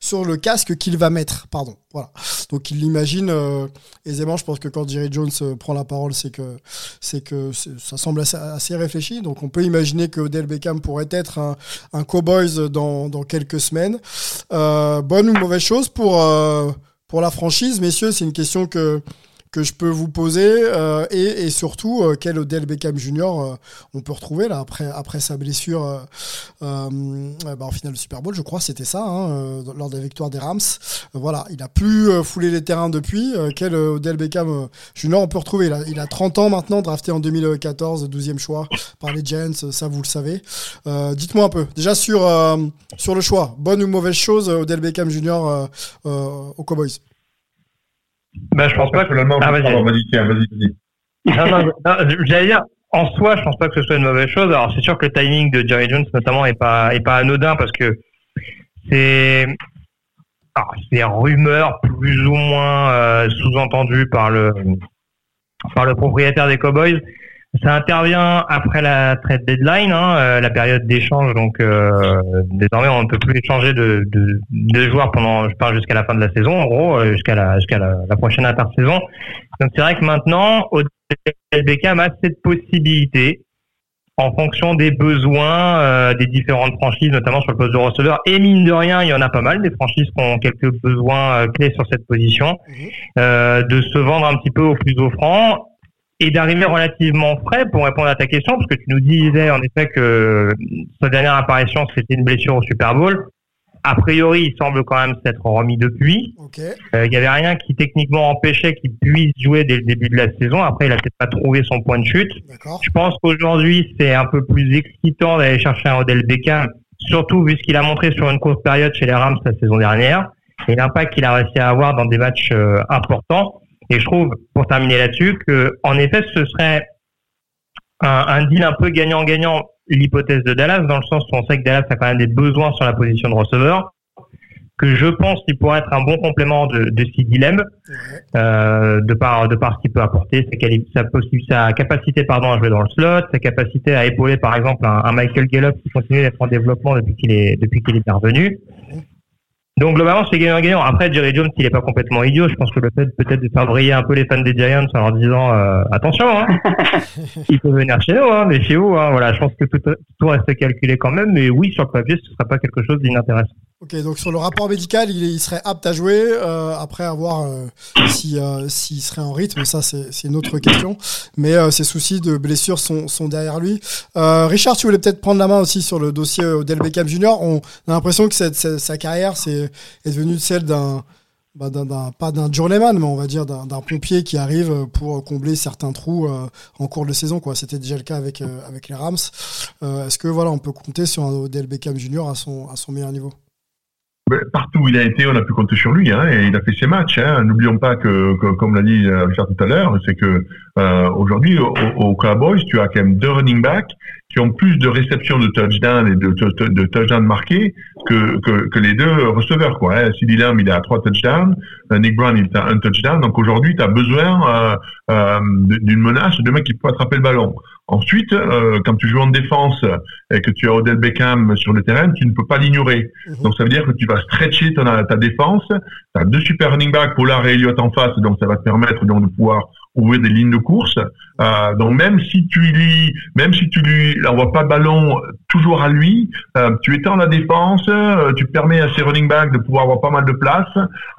sur le casque qu'il va mettre. Pardon. Voilà. Donc il l'imagine euh, aisément. Je pense que quand Jerry Jones euh, prend la parole, c'est que c'est que ça semble assez, réfléchi. Donc on peut imaginer que Odell Beckham pourrait être un, un Cowboys dans, dans quelques semaines. Euh, bonne ou mauvaise chose pour pour la franchise, messieurs. C'est une question que que je peux vous poser euh, et, surtout euh, quel Odell Beckham Jr. Euh, on peut retrouver là après après sa blessure bah, en finale de Super Bowl je crois c'était ça hein, lors de la victoire des Rams voilà il a plus foulé les terrains depuis quel Odell Beckham Jr. on peut retrouver là il a 30 ans maintenant drafté en 2014 12e choix par les Giants ça vous le savez dites-moi un peu déjà sur sur le choix bonne ou mauvaise chose Odell Beckham Jr. aux Cowboys? Ben, je pense pas que. Ah, vas-y, vas-y, vas-y. J'allais dire, en soi, je pense pas que ce soit une mauvaise chose. Alors, c'est sûr que le timing de Jerry Jones, notamment, est pas, est pas anodin parce que c'est, alors, c'est rumeur plus ou moins euh, sous-entendu par le, par le propriétaire des Cowboys ça intervient après la trade deadline, hein, euh, la période d'échange. Donc euh, désormais, on ne peut plus échanger de, de, de, joueurs pendant, je parle jusqu'à la fin de la saison, en gros, euh, jusqu'à la, jusqu'à la, la, prochaine intersaison. Donc c'est vrai que maintenant, au Beckham a cette possibilité en fonction des besoins euh, des différentes franchises, notamment sur le poste de receveur. Et mine de rien, il y en a pas mal des franchises qui ont quelques besoins clés sur cette position, mmh. de se vendre un petit peu au plus offrant et d'arriver relativement frais pour répondre à ta question, parce que tu nous disais en effet que sa dernière apparition c'était une blessure au Super Bowl. A priori, il semble quand même s'être remis depuis. Euh, il n'y avait rien qui techniquement empêchait qu'il puisse jouer dès le début de la saison. Après, il a peut-être pas trouvé son point de chute. Je pense qu'aujourd'hui, c'est un peu plus excitant d'aller chercher un Odell Beckham, surtout vu ce qu'il a montré sur une courte période chez les Rams la saison dernière et l'impact qu'il a réussi à avoir dans des matchs euh, importants. Et je trouve, pour terminer là-dessus, que en effet, ce serait un, un deal un peu gagnant-gagnant l'hypothèse de Dallas, dans le sens où on sait que Dallas a quand même des besoins sur la position de receveur, que je pense qu'il pourrait être un bon complément de, de Lamb, euh, de par de par ce qu'il peut apporter, sa, sa, sa capacité pardon à jouer dans le slot, sa capacité à épauler par exemple un, un Michael Gallup qui continue d'être en développement depuis qu'il est depuis qu'il est revenu. Donc globalement, c'est gagnant-gagnant. Après, Jerry Jones, il est pas complètement idiot. Je pense que le fait peut-être de faire briller un peu les fans des Giants en leur disant euh, attention, hein, il peut venir chez nous, hein, mais chez vous, hein, voilà. Je pense que tout, tout reste calculé quand même. Mais oui, sur le papier, ce serait pas quelque chose d'inintéressant. Ok, donc sur le rapport médical, il, il serait apte à jouer euh, après avoir euh, si euh, s'il serait en rythme. Ça, c'est une autre question. Mais euh, ses soucis de blessure sont, sont derrière lui. Richard, tu voulais peut-être prendre la main aussi sur le dossier Odell Beckham Jr. On a l'impression que cette, sa carrière c'est est devenue celle d'un bah, pas d'un journeyman, mais on va dire d'un pompier qui arrive pour combler certains trous en cours de saison. Quoi, c'était déjà le cas avec avec les Rams. Est-ce que voilà, on peut compter sur un Odell Beckham Jr. à son à son meilleur niveau? Ben, partout où il a été, on a pu compter sur lui, hein, et il a fait ses matchs. Hein. N'oublions pas que, comme l'a dit euh, Richard tout à l'heure, c'est que euh, aujourd'hui au, au, Cowboys, tu as quand même deux running backs qui ont plus de réceptions de touchdown et de, de, de touchdown marqués que, que, que, les deux receveurs. Quoi, hein. CD Lamb, il a trois touchdowns, euh, Nick Brown, il a un touchdown. Donc aujourd'hui, tu as besoin euh, euh, d'une menace de mec qui peut attraper le ballon. Ensuite, euh, quand tu joues en défense et que tu as Odell Beckham sur le terrain, tu ne peux pas l'ignorer. Mhm. Donc ça veut dire que tu vas stretcher ton, ta défense. Tu as deux super running backs, Pollard et Elliott en face, donc ça va te permettre donc, de pouvoir ouvrir des lignes de course. Euh, donc même si tu lui, même si tu lui envoies pas le ballon toujours à lui, euh, tu étends la défense, euh, tu permets à ces running backs de pouvoir avoir pas mal de place,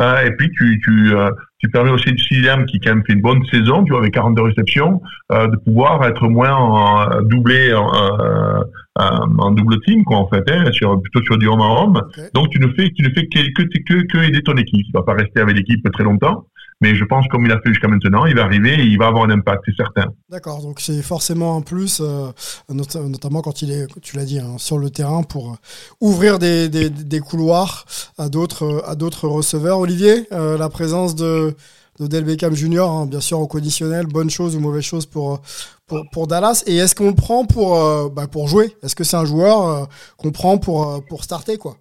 euh, et puis tu tu euh, tu permets aussi de sixième qui quand même fait une bonne saison, tu vois avec 42 réceptions, de pouvoir être moins en, doublé en, en, double team quoi en fait, hein, sur plutôt sur du homme à homme. Donc tu ne fais tu ne fais que que, que, que aider ton équipe, tu vas pas rester avec l'équipe très longtemps. Mais je pense comme il a fait jusqu'à maintenant, il va arriver et il va avoir un impact, c'est certain. D'accord, donc c'est forcément un plus, euh, notamment quand il est, tu l'as dit, hein, sur le terrain pour euh, ouvrir des, des, couloirs à d'autres à d'autres receveurs. Olivier, euh, la présence de Del Beckham Jr., hein, bien sûr au conditionnel, bonne chose ou mauvaise chose pour pour, pour Dallas. Et est-ce qu'on le prend pour bah, pour jouer? Est-ce que c'est un joueur qu'on prend pour pour starter quoi?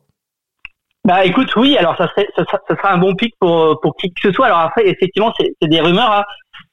Bah écoute, oui, alors ça serait, ça, sera un bon pic pour pour qui que ce soit. Alors après, effectivement, c'est des rumeurs, hein.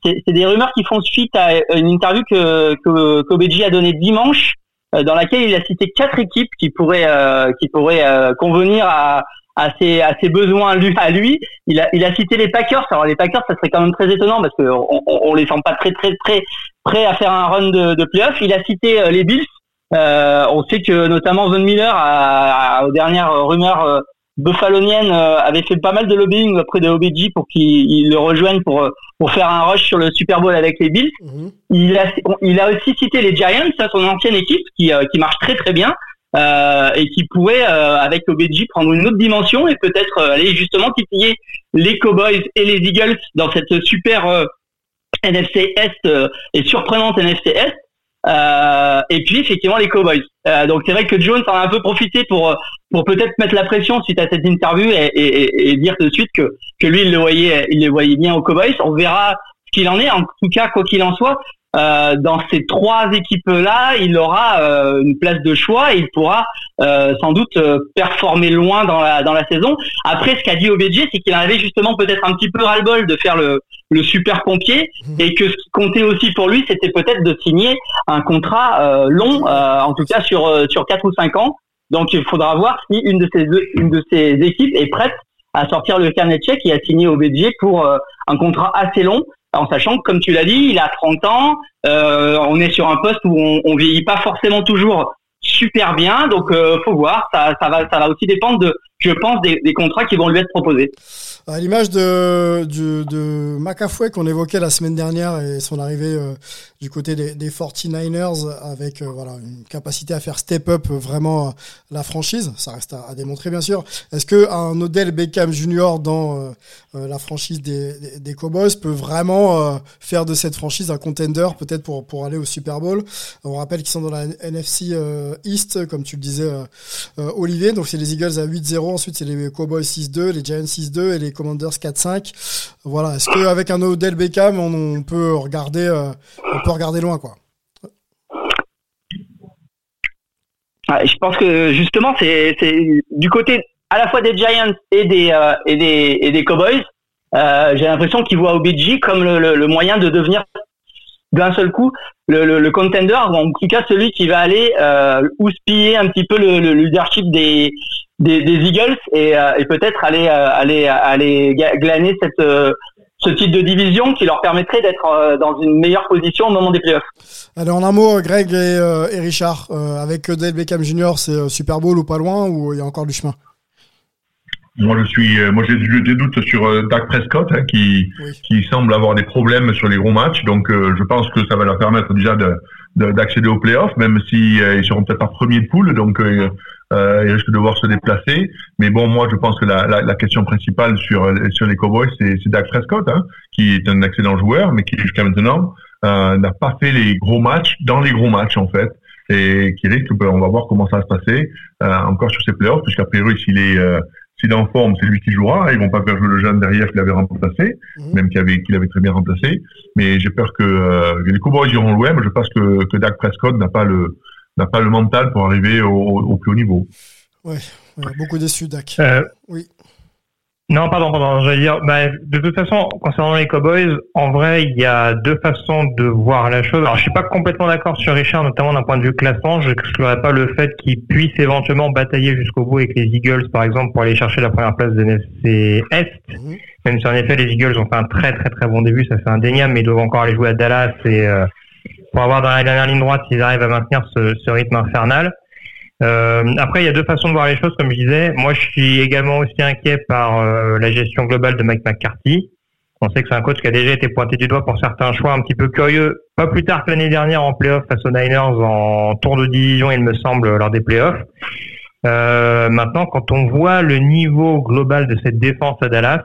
c'est des rumeurs qui font suite à une interview que que a donnée dimanche, euh, dans laquelle il a cité quatre équipes qui pourraient euh, qui pourraient euh, convenir à à ses, à ses besoins à lui. Il a, il a cité les Packers. Alors les Packers, ça serait quand même très étonnant parce que on, on les sent pas très très très prêts à faire un run de, de playoff. Il a cité les Bills. Euh, on sait que notamment Von Miller, a, a, aux dernières rumeurs Buffalonienne euh, avait fait pas mal de lobbying auprès de OBJ pour qu'il le rejoigne pour pour faire un rush sur le Super Bowl avec les Bills. Mhm. Il a il a aussi cité les Giants, son ancienne équipe qui euh, qui marche très très bien. Euh, et qui pourrait avec OBJ prendre une autre dimension et peut-être aller justement titiller les Cowboys et les Eagles dans cette super NFC Est et surprenante NFC Est euh, et puis effectivement les Cowboys. Euh, donc c'est vrai que Jones en a un peu profité pour pour peut-être mettre la pression suite à cette interview et, et, et dire tout de suite que que lui il le voyait il le voyait bien aux Cowboys. On verra ce qu'il en est. En tout cas quoi qu'il en soit, euh, dans ces trois équipes-là, il aura euh, une place de choix et il pourra euh, sans doute performer loin dans la dans la saison. Après, ce qu'a dit OBJ, c'est qu'il avait justement peut-être un petit peu ras-le-bol de faire le le super pompier mmh. et que ce qui comptait aussi pour lui, c'était peut-être de signer un contrat long, en tout cas sur sur quatre ou cinq ans. Donc, il faudra voir si une de ces une de ces équipes est prête à sortir le carnet de chèque et à signer au pour un contrat assez long en sachant que, comme tu l'as dit, il a 30 ans, euh, on est sur un poste où on, on vieillit pas forcément toujours super bien, donc euh, faut voir, ça, ça, va, ça va aussi dépendre de, je pense, des, contrats qui vont lui être proposés. À l'image de, de, qu'on évoquait la semaine dernière et son arrivée euh, du côté des, des 49ers avec euh, voilà une capacité à faire step up vraiment la franchise, ça reste à, démontrer bien sûr. Est-ce que un Odell Beckham Jr. dans la franchise des, des, des, Cowboys peut vraiment faire de cette franchise un contender peut-être pour, pour aller au Super Bowl? On rappelle qu'ils sont dans la NFC East, comme tu le disais Olivier, donc c'est les Eagles à 8-0 Ensuite, c'est les Cowboys 6-2, les Giants 6-2 et les Commanders 4-5. Voilà. Est-ce qu'avec un Odell Beckham, on, peut regarder, euh, on peut regarder loin, quoi? Je pense que justement, c'est du côté à la fois des Giants et des euh, et des et des Cowboys. Euh, j'ai l'impression qu'ils voient OBJ comme le, moyen de devenir d'un seul coup le, le, contender, en tout cas celui qui va aller euh, houspiller un petit peu le, le leadership des, des, des Eagles et, euh, et peut-être aller euh, aller aller glaner cette euh, ce type de division qui leur permettrait d'être dans une meilleure position au moment des playoffs. Allez, en un mot, Greg et, et Richard, avec Dale Beckham Jr., c'est Super Bowl ou pas loin ou il y a encore du chemin? Moi, je suis, moi, j'ai des doutes sur euh, Dak Prescott, hein, qui, qui semble avoir des problèmes sur les gros matchs. Donc, je pense que ça va leur permettre déjà de, d'accéder aux playoffs, même si ils seront peut-être en premier de poule. Donc, euh, il risque de devoir se déplacer. Mais bon, moi, je pense que la, la, la question principale sur, sur les Cowboys, c'est, c'est Dak Prescott, hein, qui est un excellent joueur, mais qui jusqu'à maintenant euh, n'a pas fait les gros matchs dans les gros matchs en fait, et qui risque, on va voir comment ça va se passer euh, encore sur ces playoffs, puisqu'à priori, s'il est euh, s'il est en forme, c'est lui qui jouera. Ils vont pas faire jouer le jeune derrière qu'il avait remplacé, mhm. même qu'il avait, qu'il avait très bien remplacé. Mais j'ai peur que euh, les Cowboys iront loin. Mais je pense que, que Dak Prescott n'a pas le n'a pas le mental pour arriver au, au plus haut niveau. Ouais, beaucoup déçu, Dak. Euh, oui. Non, pardon, pardon. J'allais dire, bah, de toute façon, concernant les Cowboys, en vrai, il y a deux façons de voir la chose. Alors, je suis pas complètement d'accord sur Richard, notamment d'un point de vue classement. Je n'exclurais pas le fait qu'ils puissent éventuellement batailler jusqu'au bout avec les Eagles, par exemple, pour aller chercher la première place de NFC Est. Mhm. Même si en effet, les Eagles ont fait un très très très bon début, ça fait indéniable, mais ils doivent encore aller jouer à Dallas et euh, pour avoir dans la dernière ligne droite s'ils arrivent à maintenir ce, rythme infernal. Euh, après, il y a deux façons de voir les choses, comme je disais. Moi, je suis également aussi inquiet par euh, la gestion globale de Mike McCarthy. On sait que c'est un coach qui a déjà été pointé du doigt pour certains choix un petit peu curieux, pas plus tard que l'année dernière en playoff face aux Niners en tour de division, il me semble, lors des playoffs. Euh, maintenant, quand on voit le niveau global de cette défense à Dallas,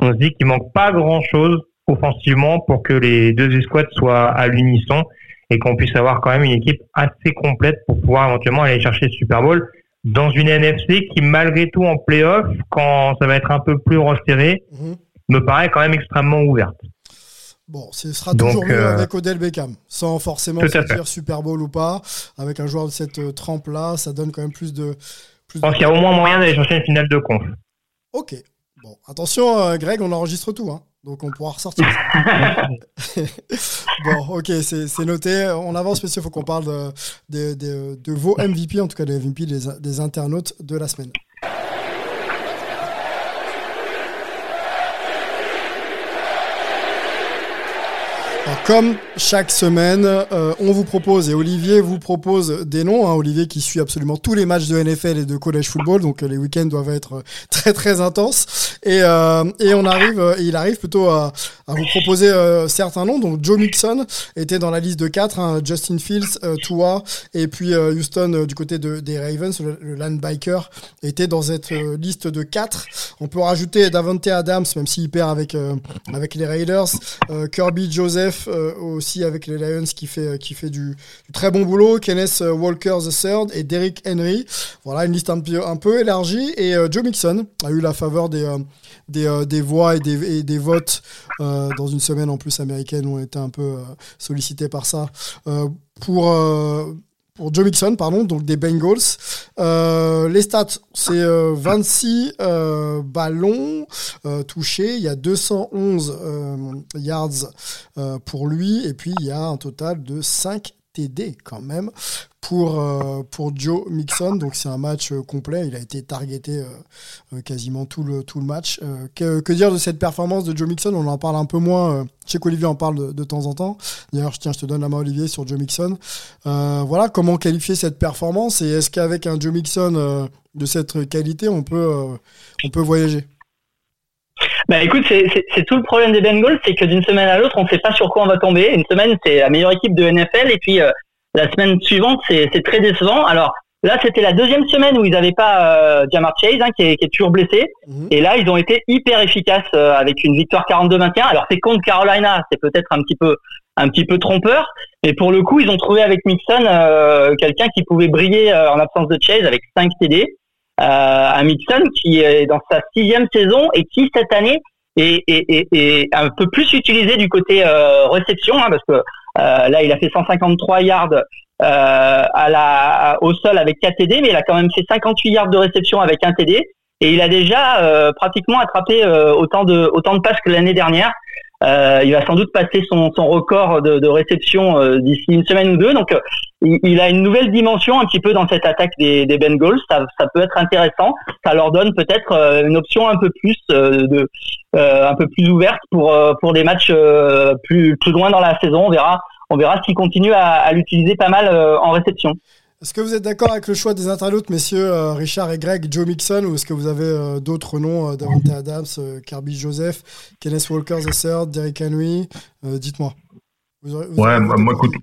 on se dit qu'il manque pas grand-chose offensivement pour que les deux escouades soient à l'unisson et qu'on puisse avoir quand même une équipe assez complète pour pouvoir éventuellement aller chercher le Super Bowl dans une NFC qui, malgré tout, en playoff, quand ça va être un peu plus resserré, mhm. me paraît quand même extrêmement ouverte. Bon, ce sera toujours mieux euh, avec Odell Beckham, sans forcément se dire Super Bowl ou pas. Avec un joueur de cette euh, trempe-là, ça donne quand même plus de, Je pense qu'il y a au moins moyen d'aller chercher une finale de conf. Ok. Bon, attention, Greg, on enregistre tout. Hein. Donc on pourra ressortir ça. bon, ok, c'est noté. On avance, monsieur. Il faut qu'on parle de, de, vos MVP, en tout cas des MVP des internautes de la semaine. Comme chaque semaine, euh, on vous propose, et Olivier vous propose des noms, hein, Olivier qui suit absolument tous les matchs de NFL et de college football, donc euh, les week-ends doivent être très très intenses. Et, euh, et on arrive, il arrive plutôt à, vous proposer certains noms. Donc Joe Mixon était dans la liste de quatre, hein, Justin Fields, Tua, et puis Houston du côté de, des Ravens, le, linebacker, était dans cette liste de quatre. On peut rajouter Davante Adams, même s'il perd avec, avec les Raiders, Kirby Joseph, euh, aussi avec les Lions qui fait, qui fait du, très bon boulot. Kenneth euh, Walker III et Derrick Henry. Voilà, une liste un peu, un peu élargie. Et euh, Joe Mixon a eu la faveur des, des, des voix et des, des votes dans une semaine en plus américaine où on était un peu sollicité par ça. pour Joe Mixon, pardon, donc des Bengals. Euh, les stats, c'est 26 euh, euh, ballons touchés, il y a 211 yards pour lui, et puis il y a un total de 5 TD quand même pour, euh, pour Joe Mixon. Donc c'est un match euh, complet. Il a été targeté euh, quasiment tout le, tout le match. Que, dire de cette performance de Joe Mixon? On en parle un peu moins. je sais qu'Olivier en parle de, de, temps en temps. D'ailleurs, tiens, je te donne la main Olivier sur Joe Mixon. voilà, comment qualifier cette performance? Et est-ce qu'avec un Joe Mixon de cette qualité, on peut, on peut voyager? Bah écoute, c'est tout le problème des Bengals, c'est que d'une semaine à l'autre, on ne sait pas sur quoi on va tomber. Une semaine, c'est la meilleure équipe de NFL, et puis la semaine suivante, c'est très décevant. Alors là, c'était la deuxième semaine où ils n'avaient pas euh, Jamar Chase, hein, qui, est, qui, est, toujours blessé, mhm. et là, ils ont été hyper efficaces euh, avec une victoire 42-21. Alors c'est contre Carolina, c'est peut-être un petit peu un petit peu trompeur, mais pour le coup, ils ont trouvé avec Mixon euh, quelqu'un qui pouvait briller en absence de Chase avec 5 TD. Euh, un Mixon qui est dans sa sixième saison et qui cette année est, est, est, un peu plus utilisé du côté euh, réception hein, parce que euh, là il a fait 153 yards la, au sol avec 4 TD, mais il a quand même fait 58 yards de réception avec un TD et il a déjà pratiquement attrapé autant de autant de passes que l'année dernière. Euh, il va sans doute passer son, son record de, de réception euh, d'ici une semaine ou deux. Donc, euh, il, il, a une nouvelle dimension un petit peu dans cette attaque des, des Bengals. Ça, ça peut être intéressant. Ça leur donne peut-être une option un peu plus de, un peu plus ouverte pour pour des matchs plus plus loin dans la saison. On verra. On verra s'il continue à, à l'utiliser pas mal en réception. Est-ce que vous êtes d'accord avec le choix des internautes, messieurs euh, Richard et Greg, Joe Mixon, ou est-ce que vous avez euh, d'autres noms, euh, Davante Adams, Kirby Joseph, Kenneth Walker III, Derrick Henry Dites-moi. ouais, moi, écoute,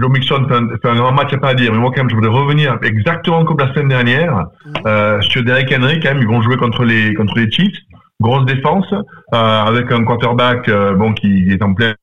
Joe Mixon fait un, grand match, à pas à dire, mais moi, quand même, je voudrais revenir exactement comme la semaine dernière mmh. sur Derrick Henry. Quand même, ils vont jouer contre les, contre les Chiefs. Grosse défense, avec un quarterback bon, qui est en plein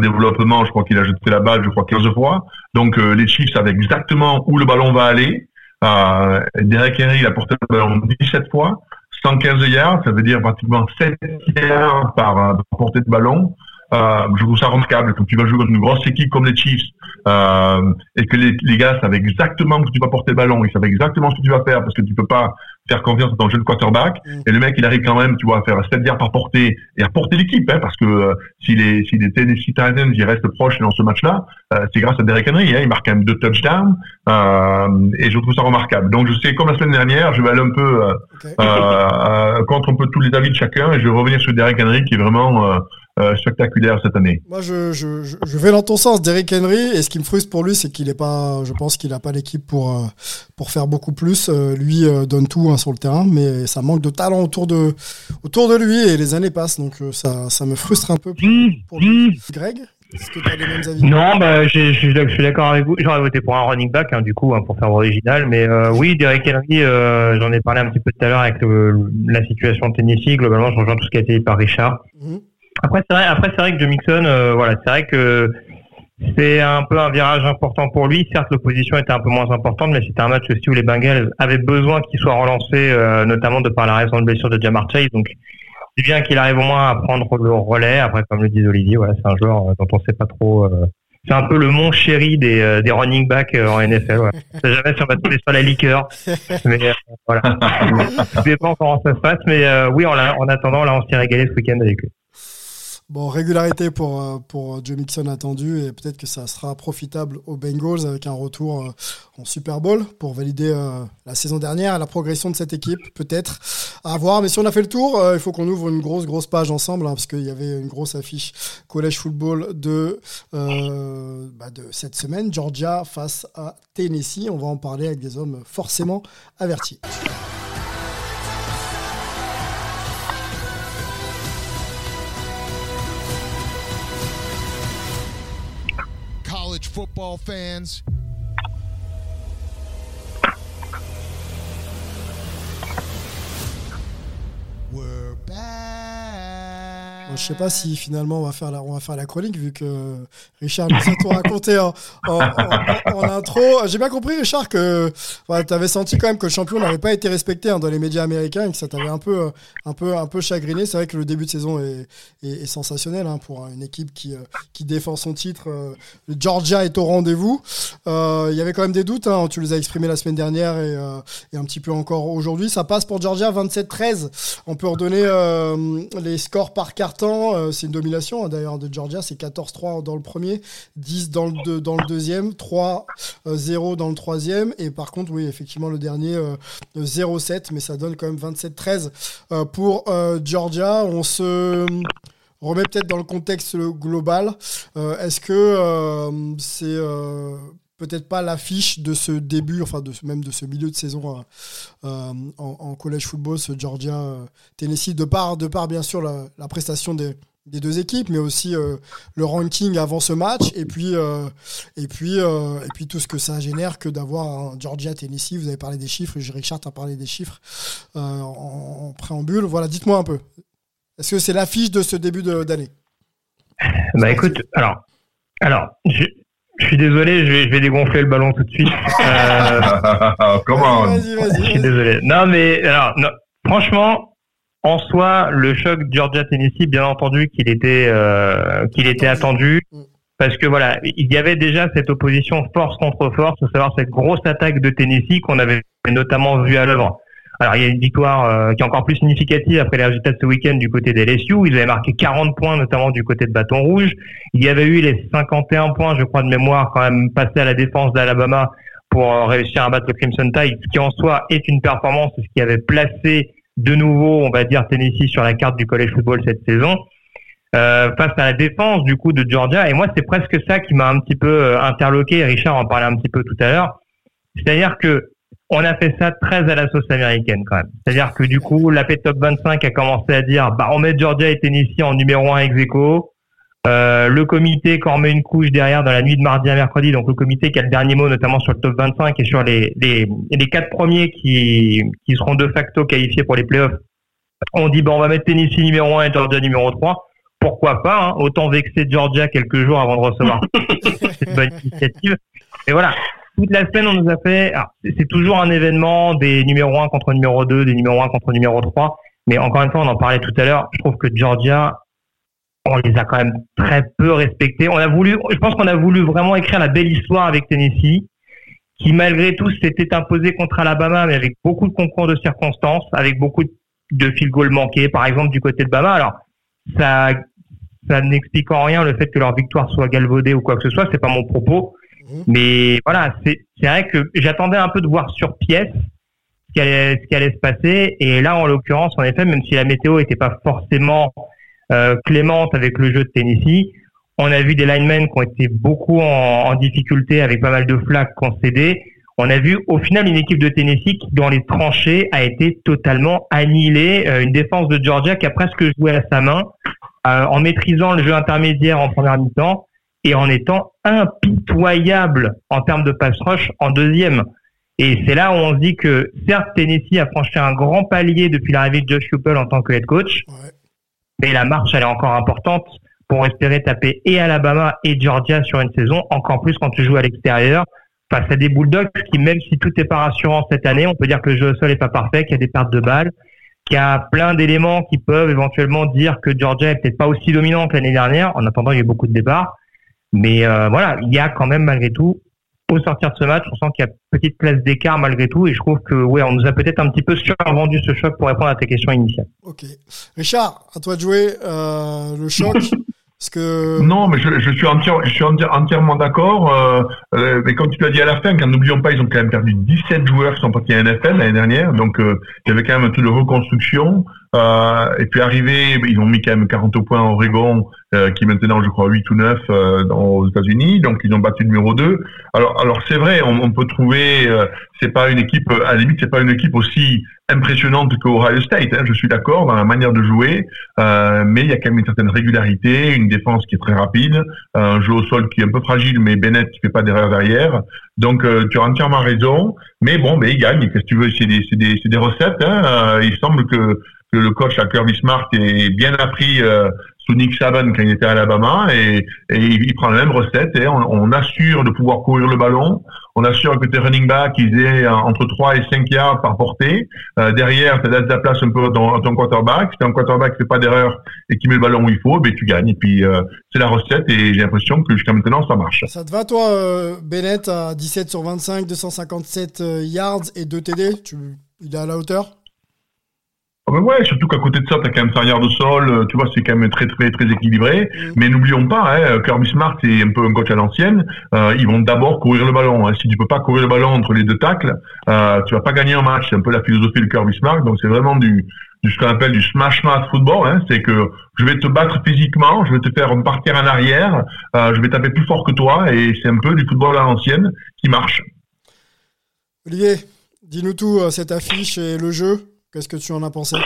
développement, je crois qu'il a jeté la balle, je crois 15 fois. Donc euh, les Chiefs savent exactement où le ballon va aller. Euh, Derek Henry, il a porté le ballon 17 fois, 115 yards, ça veut dire pratiquement 7 yards par, euh, portée de ballon. Euh, je trouve ça remarquable. Quand tu vas jouer contre une grosse équipe comme les Chiefs euh, et que les, les, gars savent exactement que tu vas porter le ballon, ils savent exactement ce que tu vas faire parce que tu peux pas faire confiance à ton jeune quarterback. Mm. Et le mec, il arrive quand même, tu vois, à faire 7 yards par portée et à porter l'équipe, hein, parce que euh, s'il est, s'il est Tennessee Titans, il reste proche dans ce match-là, euh, c'est grâce à Derek Henry. Hein, il marque quand même deux touchdowns euh, et je trouve ça remarquable. Donc je sais, comme la semaine dernière, je vais aller un peu euh, contre un peu tous les avis de chacun et je vais revenir sur Derek Henry qui est vraiment euh, spectaculaire cette année. Moi, je, je, je vais dans ton sens, Derrick Henry, et ce qui me frustre pour lui, c'est qu'il est pas, je pense qu'il n'a pas l'équipe pour euh, pour faire beaucoup plus. Euh, lui donne tout hein, sur le terrain, mais ça manque de talent autour de autour de lui, et les années passent, donc ça, ça me frustre un peu pour, lui. Greg est-ce que tu as les mêmes avis? Non, bah, je, je, suis d'accord avec vous. J'aurais voté pour un running back, hein, du coup, hein, pour faire original. Mais euh, oui, Derek Henry, euh, j'en ai parlé un petit peu tout à l'heure avec la situation de Tennessee. Globalement, je rejoins tout ce qui a été dit par Richard. Mhm. Après, c'est vrai, après, c'est vrai que Joe Mixon, euh, voilà, c'est vrai que c'est un peu un virage important pour lui. Certes, l'opposition était un peu moins importante, mais c'était un match aussi où les Bengals avaient besoin qu'il soit relancé, euh, notamment de par la récente blessure de Jamar Chase. Donc, c'est bien qu'il arrive au moins à prendre le relais. Après, comme le dit Olivier, voilà, c'est un joueur euh, dont on ne sait pas trop c'est un peu le mont chéri des, euh, des running backs euh, en NFL. Ouais. Je sais jamais si on va tomber sur la liqueur, mais euh, voilà. Ça dépend comment ça se passe, mais oui, en, en, attendant, là, on s'est régalé ce week-end avec eux. Bon, régularité pour, euh, pour Joe Mixon attendu et peut-être que ça sera profitable aux Bengals avec un retour euh, en Super Bowl pour valider euh, la saison dernière la progression de cette équipe, peut-être à voir. Mais si on a fait le tour, il faut qu'on ouvre une grosse, grosse page ensemble hein, parce qu'il y avait une grosse affiche collège football de, bah, de cette semaine, Georgia face à Tennessee. On va en parler avec des hommes forcément avertis. Football fans. Back. je sais pas si finalement on va faire la, on va faire la chronique vu que Richard nous a tout raconté en, intro. J'ai bien compris Richard que tu avais senti quand même que le champion n'avait pas été respecté hein, dans les médias américains et que ça t'avait un peu, un peu, un peu chagriné. C'est vrai que le début de saison est, sensationnel hein, pour une équipe qui, euh, qui défend son titre. Euh, Georgia est au rendez-vous. Euh, il y avait quand même des doutes. Hein, tu les as exprimés la semaine dernière et un petit peu encore aujourd'hui. Ça passe pour Georgia 27-13. On peut redonner les scores par carte euh, c'est une domination hein, d'ailleurs de Georgia. C'est 14-3 dans le premier, 10 dans le, dans le deuxième, 3-0 euh, dans le troisième. Et par contre, oui, effectivement, le dernier, 0-7, euh, mais ça donne quand même 27-13 pour Georgia. On se remet peut-être dans le contexte global. Est-ce que c'est peut-être pas l'affiche de ce début, enfin de, même de ce milieu de saison euh, euh, en, collège football, ce Georgia-Tennessee, de part, de part bien sûr la, prestation des, deux équipes, mais aussi euh, le ranking avant ce match, et puis, et, puis, et puis tout ce que ça génère que d'avoir un Georgia-Tennessee. Vous avez parlé des chiffres, Richard a parlé des chiffres en, en, préambule. Voilà, dites-moi un peu. Est-ce que c'est l'affiche de ce début d'année? Bah écoute, alors, alors, suis désolé, je vais, je vais dégonfler le ballon tout de suite. Euh, Comment Je suis désolé. Non, mais alors, franchement, en soi, le choc Georgia-Tennessee, bien entendu qu'il était, euh, qu'il était attendu. Parce que voilà, il y avait déjà cette opposition force contre force, à savoir cette grosse attaque de Tennessee qu'on avait notamment vu à l'œuvre alors il y a une victoire euh, qui est encore plus significative après les résultats de ce week-end du côté des LSU. Ils avaient marqué 40 points notamment du côté de Bâton Rouge. Il y avait eu les 51 points, je crois de mémoire, quand même passés à la défense d'Alabama pour euh, réussir à battre le Crimson Tide, ce qui en soi est une performance, ce qui avait placé de nouveau, on va dire, Tennessee sur la carte du college football cette saison. Euh, face à la défense du coup de Georgia et moi c'est presque ça qui m'a un petit peu euh, interloqué Richard en parlait un petit peu tout à l'heure c'est-à-dire que on a fait ça très à la sauce américaine quand même. C'est-à-dire que du coup, la Top 25 a commencé à dire, bah on met Georgia et Tennessee en numéro 1 ex aequo. Euh, le comité quand on met une couche derrière dans la nuit de mardi à mercredi, donc le comité qui a le dernier mot notamment sur le top 25 et sur les les, les quatre premiers qui qui seront de facto qualifiés pour les playoffs. On dit bah on va mettre Tennessee numéro 1 et Georgia numéro 3. Pourquoi pas hein? Autant vexer Georgia quelques jours avant de recevoir cette bonne initiative. Et voilà, toute la semaine, on nous a fait. C'est toujours un événement des numéros 1 contre numéro 2, des numéros 1 contre numéro 3. Mais encore une fois, on en parlait tout à l'heure. Je trouve que Georgia, on les a quand même très peu respectés. On a voulu, je pense qu'on a voulu vraiment écrire la belle histoire avec Tennessee, qui malgré tout s'était imposé contre Alabama, mais avec beaucoup de concours de circonstances, avec beaucoup de field goals manqués, par exemple du côté de Bama. Alors, ça, ça n'explique en rien le fait que leur victoire soit galvaudée ou quoi que ce soit. C'est pas mon propos. Mhm. Mais voilà, c'est vrai que j'attendais un peu de voir sur pièce ce qui allait, ce allait se passer. Et là, en l'occurrence, en effet, même si la météo n'était pas forcément euh, clémente avec le jeu de Tennessee, on a vu des linemen qui ont été beaucoup en, en difficulté avec pas mal de flags concédés. On a vu au final une équipe de Tennessee qui, dans les tranchées, a été totalement annihilée. Euh, une défense de Georgia qui a presque joué à sa main euh, en maîtrisant le jeu intermédiaire en première mi-temps et en étant impitoyable en termes de pass rush en deuxième. Et c'est là où on se dit que certes Tennessee a franchi un grand palier depuis l'arrivée de Josh Heupel en tant que head coach, mais la marche elle est encore importante pour espérer taper et Alabama et Georgia sur une saison, encore plus quand tu joues à l'extérieur face à des Bulldogs qui même si tout n'est pas rassurant cette année, on peut dire que le jeu au sol est pas parfait, qu'il y a des pertes de balles, qu'il y a plein d'éléments qui peuvent éventuellement dire que Georgia est peut-être pas aussi dominante l'année dernière. En attendant, il y a eu beaucoup de départs. Mais euh, voilà, il y a quand même malgré tout, au sortir de ce match, on sent qu'il y a petite place d'écart malgré tout, et je trouve que ouais, on nous a peut-être un petit peu survendu ce choc pour répondre à tes questions initiales. Ok, Richard, à toi de jouer euh, le choc. que... Non, mais je, je suis, je suis entièrement d'accord. Euh, euh, mais comme tu l'as dit à la fin, quand n'oublions pas, ils ont quand même perdu 17 joueurs qui sont partis à NFL l'année dernière. Donc, euh, il y avait quand même un truc de reconstruction. Euh, et puis arrivé, ils ont mis quand même 40 points en Oregon, euh, qui est maintenant, je crois, 8 ou 9 euh, dans, aux États-Unis. Donc ils ont battu le numéro 2. Alors, alors c'est vrai, on, peut trouver, c'est pas une équipe, à la limite, c'est pas une équipe aussi impressionnante qu'Ohio State. Hein, je suis d'accord dans la manière de jouer, mais il y a quand même une certaine régularité, une défense qui est très rapide, un jeu au sol qui est un peu fragile, mais Bennett qui fait pas d'erreur derrière. Donc tu as entièrement raison. Mais bon, mais il gagne. Qu'est-ce que tu veux? C'est des, des, des, recettes. Hein. il semble que le coach à Kirby Smart est bien appris euh, sous Nick Saban quand il était à Alabama et, il, prend la même recette et on, assure de pouvoir courir le ballon, on assure que tes running backs ils aient entre 3 et 5 yards par portée. Euh, derrière, tu laisses la place un peu dans ton quarterback. Si un quarterback fait pas d'erreur et qui met le ballon où il faut, ben tu gagnes. Et puis euh, c'est la recette et j'ai l'impression que jusqu'à maintenant ça marche. Ça te va toi, Bennett, à 17 sur 25, 257 yards et 2 TD Il est à la hauteur? Ah ben ouais, surtout qu'à côté de ça, tu as quand même Sarrière de sol, euh, tu vois, c'est quand même très très très équilibré. Mais n'oublions pas, hein, Kirby Smart, c'est un peu un coach à l'ancienne. Euh, ils vont d'abord courir le ballon. Hein. Si tu peux pas courir le ballon entre les deux tacles, euh, tu vas pas gagner un match. C'est un peu la philosophie de Kirby Smart. Donc c'est vraiment du, du ce qu'on appelle du smash mouth football. Hein. C'est que je vais te battre physiquement, je vais te faire partir en arrière, euh, je vais taper plus fort que toi, et c'est un peu du football à l'ancienne qui marche. Olivier, dis-nous tout cette affiche et le jeu. Qu'est-ce que tu en as pensé?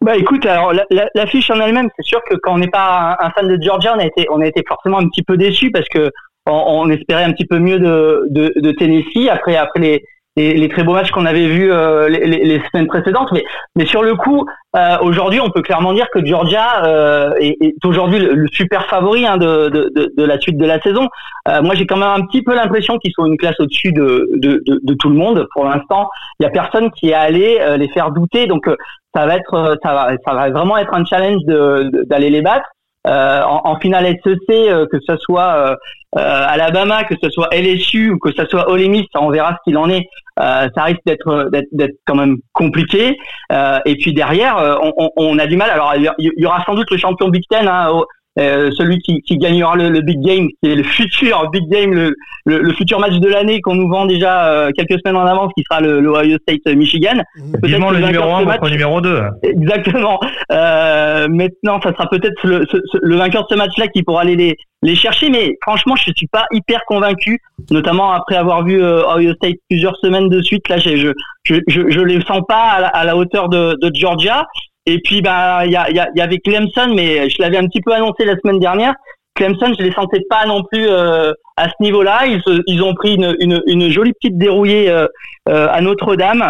Bah écoute, alors l'affiche en elle-même, c'est sûr que quand on n'est pas un, fan de Georgia, on a été, on a été forcément un petit peu déçu parce que on, espérait un petit peu mieux de, de, de Tennessee. Après après les, les, très beaux matchs qu'on avait vus euh, les, les, semaines précédentes. Mais, mais sur le coup, euh, aujourd'hui, on peut clairement dire que Georgia euh, est, est, aujourd'hui le, super favori hein, de, de, de, de, la suite de la saison. Euh, moi, j'ai quand même un petit peu l'impression qu'ils sont une classe au-dessus de, de, tout le monde. Pour l'instant, il y a personne qui est allé euh, les faire douter. Donc, ça va être, ça va, ça va vraiment être un challenge d'aller les battre. Euh, en, en, finale SEC, euh, que ce soit euh, Alabama, que ce soit LSU ou que ce soit Ole Miss, on verra ce qu'il en est. ça risque d'être d'être quand même compliqué. et puis derrière, on, on, a du mal. Alors il y aura sans doute le champion Big Ten hein, euh, celui qui, qui gagnera le, le, big game, qui est le futur big game, le, le, futur match de l'année qu'on nous vend déjà euh, quelques semaines en avance, qui sera le, Ohio State euh, Michigan. Peut-être le, numéro 1 contre le numéro 2. Exactement. Euh, maintenant, ça sera peut-être le, le, vainqueur de ce match-là qui pourra aller les, les chercher, mais franchement, je suis pas hyper convaincu, notamment après avoir vu Ohio State plusieurs semaines de suite. Là, je je je, je les sens pas à la, à la hauteur de, de Georgia. Et puis, bah, il y, a, y, avait Clemson, mais je l'avais un petit peu annoncé la semaine dernière. Clemson, je les sentais pas non plus euh, à ce niveau-là. Ils, ils ont pris une, une, une jolie petite dérouillée euh, euh à Notre-Dame.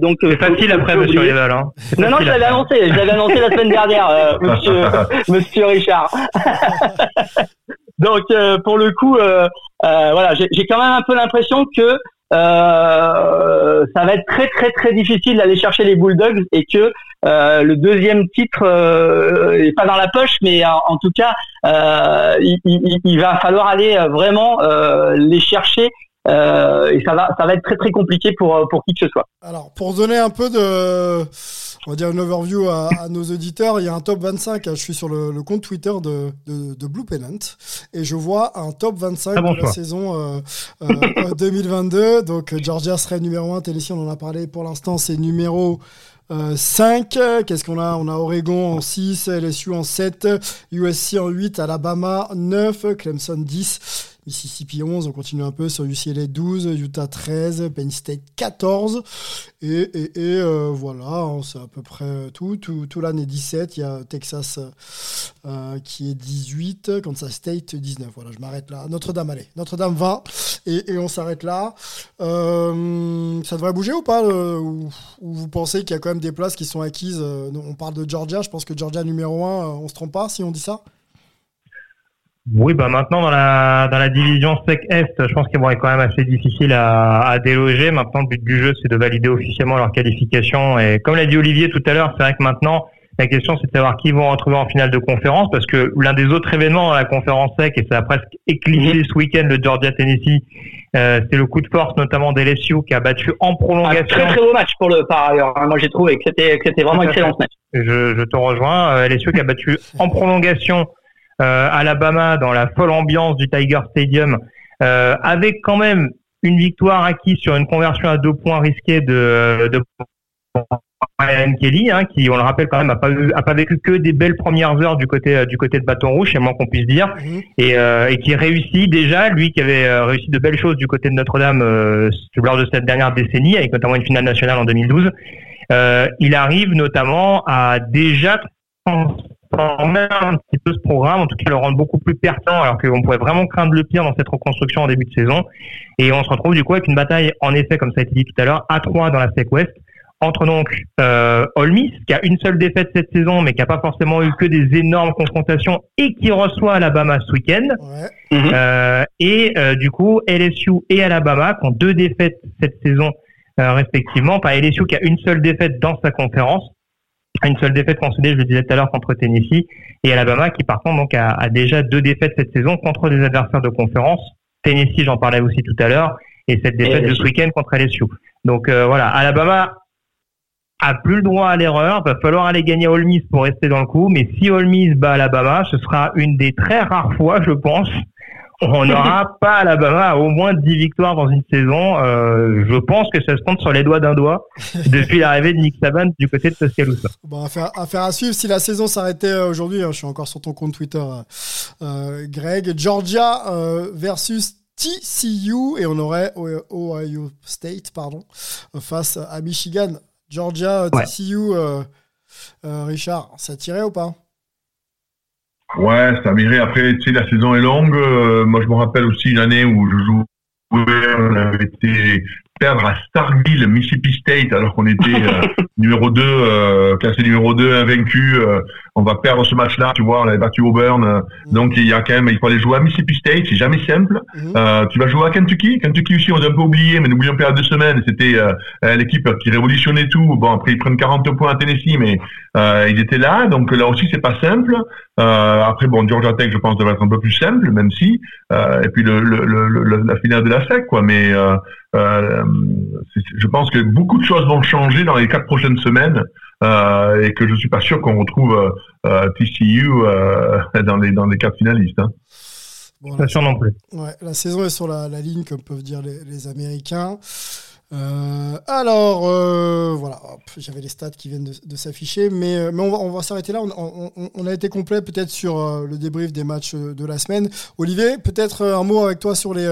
Donc c'est facile après, Monsieur Rival. Hein. Non, non, je l'avais annoncé. Je l'avais annoncé la semaine dernière, Monsieur, Monsieur Richard. donc pour le coup, voilà, j'ai quand même un peu l'impression que euh, ça va être très très très difficile d'aller chercher les Bulldogs et que euh, le deuxième titre euh, est pas dans la poche, mais en, tout cas, euh, il, il, il, va falloir aller vraiment les chercher. et ça va, ça va être très très compliqué pour pour qui que ce soit. Alors, pour donner un peu de, on va dire une overview à, nos auditeurs. Il y a un top 25. Je suis sur le, compte Twitter de, de, Blue Pennant et je vois un top 25 de la saison euh, 2022. Euh, Donc Georgia serait numéro 1. Tennessee, on en a parlé pour l'instant, c'est numéro 5. Euh, Qu'est-ce qu'on a? On a Oregon en 6, LSU en 7, USC en 8, Alabama 9, Clemson 10. Mississippi 11, on continue un peu sur UCLA 12, Utah 13, Penn State 14. Et, euh, voilà, hein, c'est à peu près tout. Tout, tout l'année 17. Il y a Texas euh, qui est 18, Kansas State 19. Voilà, je m'arrête là. Notre-Dame, allez. Notre-Dame 20. Et, on s'arrête là. Euh, ça devrait bouger ou pas ou, vous pensez qu'il y a quand même des places qui sont acquises On parle de Georgia. Je pense que Georgia numéro 1, on se trompe pas si on dit ça? Oui, bah maintenant dans la dans la division SEC Est, je pense qu'ils vont être quand même assez difficile à, à déloger. Maintenant, le but du jeu, c'est de valider officiellement leur qualification. Et comme l'a dit Olivier tout à l'heure, c'est vrai que maintenant, La question, c'est de savoir qui vont retrouver en finale de conférence, parce que l'un des autres événements dans la conférence SEC, et ça a presque éclipsé ce week-end le Georgia-Tennessee, euh, c'est le coup de force notamment d'LSU qui a battu en prolongation. Un très très beau match pour le par ailleurs. Hein. Moi j'ai trouvé que c'était c'était vraiment excellent ce match. Je, je te rejoins. Euh, LSU qui a battu en prolongation Alabama dans la folle ambiance du Tiger Stadium, euh, avec quand même une victoire acquise sur une conversion à deux points risquée de, de Ryan Kelly, hein, qui, on le rappelle quand même, a pas, vécu que des belles premières heures du côté du côté de Bâton Rouge, c'est moins qu'on puisse dire, mhm. et, euh, et qui réussit déjà, lui qui avait euh, réussi de belles choses du côté de Notre-Dame euh, lors de cette dernière décennie, avec notamment une finale nationale en 2012. Euh, il arrive notamment à déjà transformer un petit peu ce programme, en tout cas le rendre beaucoup plus pertinent, alors qu'on pouvait vraiment craindre le pire dans cette reconstruction en début de saison. Et on se retrouve du coup avec une bataille, en effet, comme ça a été dit tout à l'heure, à 3 dans la SEC West entre donc euh, Miss, qui a une seule défaite cette saison, mais qui n'a pas forcément eu que des énormes confrontations et qui reçoit Alabama ce week-end. Mhm. Euh, et euh, du coup, LSU et Alabama qui ont deux défaites cette saison euh, respectivement. Pas LSU qui a une seule défaite dans sa conférence, une seule défaite consolidée, je le disais tout à l'heure, contre Tennessee, et Alabama qui par contre donc a, a déjà deux défaites cette saison contre des adversaires de conférence. Tennessee, j'en parlais aussi tout à l'heure, et cette défaite de ce week-end contre LSU. Donc voilà, Alabama a plus le droit à l'erreur. Va falloir aller gagner Ole Miss pour rester dans le coup. Mais si Ole Miss bat Alabama, ce sera une des très rares fois, je pense, on n'aura pas Alabama à au moins 10 victoires dans une saison. Euh, je pense que ça se compte sur les doigts d'un doigt depuis l'arrivée de Nick Saban du côté de Tuscaloosa. Bon, affaire, affaire à suivre. Si la saison s'arrêtait euh, aujourd'hui, hein, je suis encore sur ton compte Twitter, euh, Greg. Georgia versus TCU et on aurait Ohio State pardon face à Michigan. Georgia, TCU, Richard, ça tirait ou pas? Ouais, ça virait. Après, tu sais, la saison est longue. Euh, moi, je me rappelle aussi une année où je jouais, on avait été perdre à Starkville, Mississippi State, alors qu'on était euh, numéro 2, euh, classé numéro 2, invaincu. Euh, on va perdre ce match-là, tu vois, on avait battu Auburn. Euh, mm. Donc il y a quand même, il faut aller jouer à Mississippi State, c'est jamais simple. Mm. tu vas jouer à Kentucky. Kentucky aussi, on a un peu oublié, mais n'oublions pas deux semaines, c'était l'équipe qui révolutionnait tout. Bon, après ils prennent 40 points à Tennessee, mais ils étaient là. Donc là aussi, c'est pas simple. après, bon, Georgia Tech, je pense, devrait être un peu plus simple, même si. et puis le, le, le, la finale de la SEC, quoi. Mais euh, je pense que beaucoup de choses vont changer dans les quatre prochaines semaines euh, et que je suis pas sûr qu'on retrouve euh, TCU dans les dans les quatre finalistes. Hein. pas sûr non plus. la saison est sur la, ligne, comme peuvent dire les, Américains. Alors, voilà, j'avais les stats qui viennent de, s'afficher, mais, mais on va, s'arrêter là. On, on, a été complet peut-être sur le débrief des matchs de la semaine. Olivier, peut-être un mot avec toi sur les,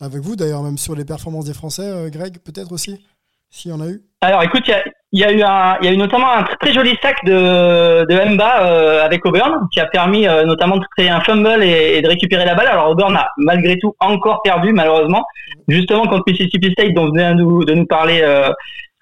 avec vous d'ailleurs, même sur les performances des Français, euh, Greg, peut-être aussi, s'il y en a eu. Alors écoute, il y a, eu un, il y a eu notamment un très, joli sac de, de Mba euh, avec Auburn qui a permis euh, notamment de créer un fumble et, de récupérer la balle. Alors Auburn a malgré tout encore perdu malheureusement, justement contre Mississippi State dont venait de nous parler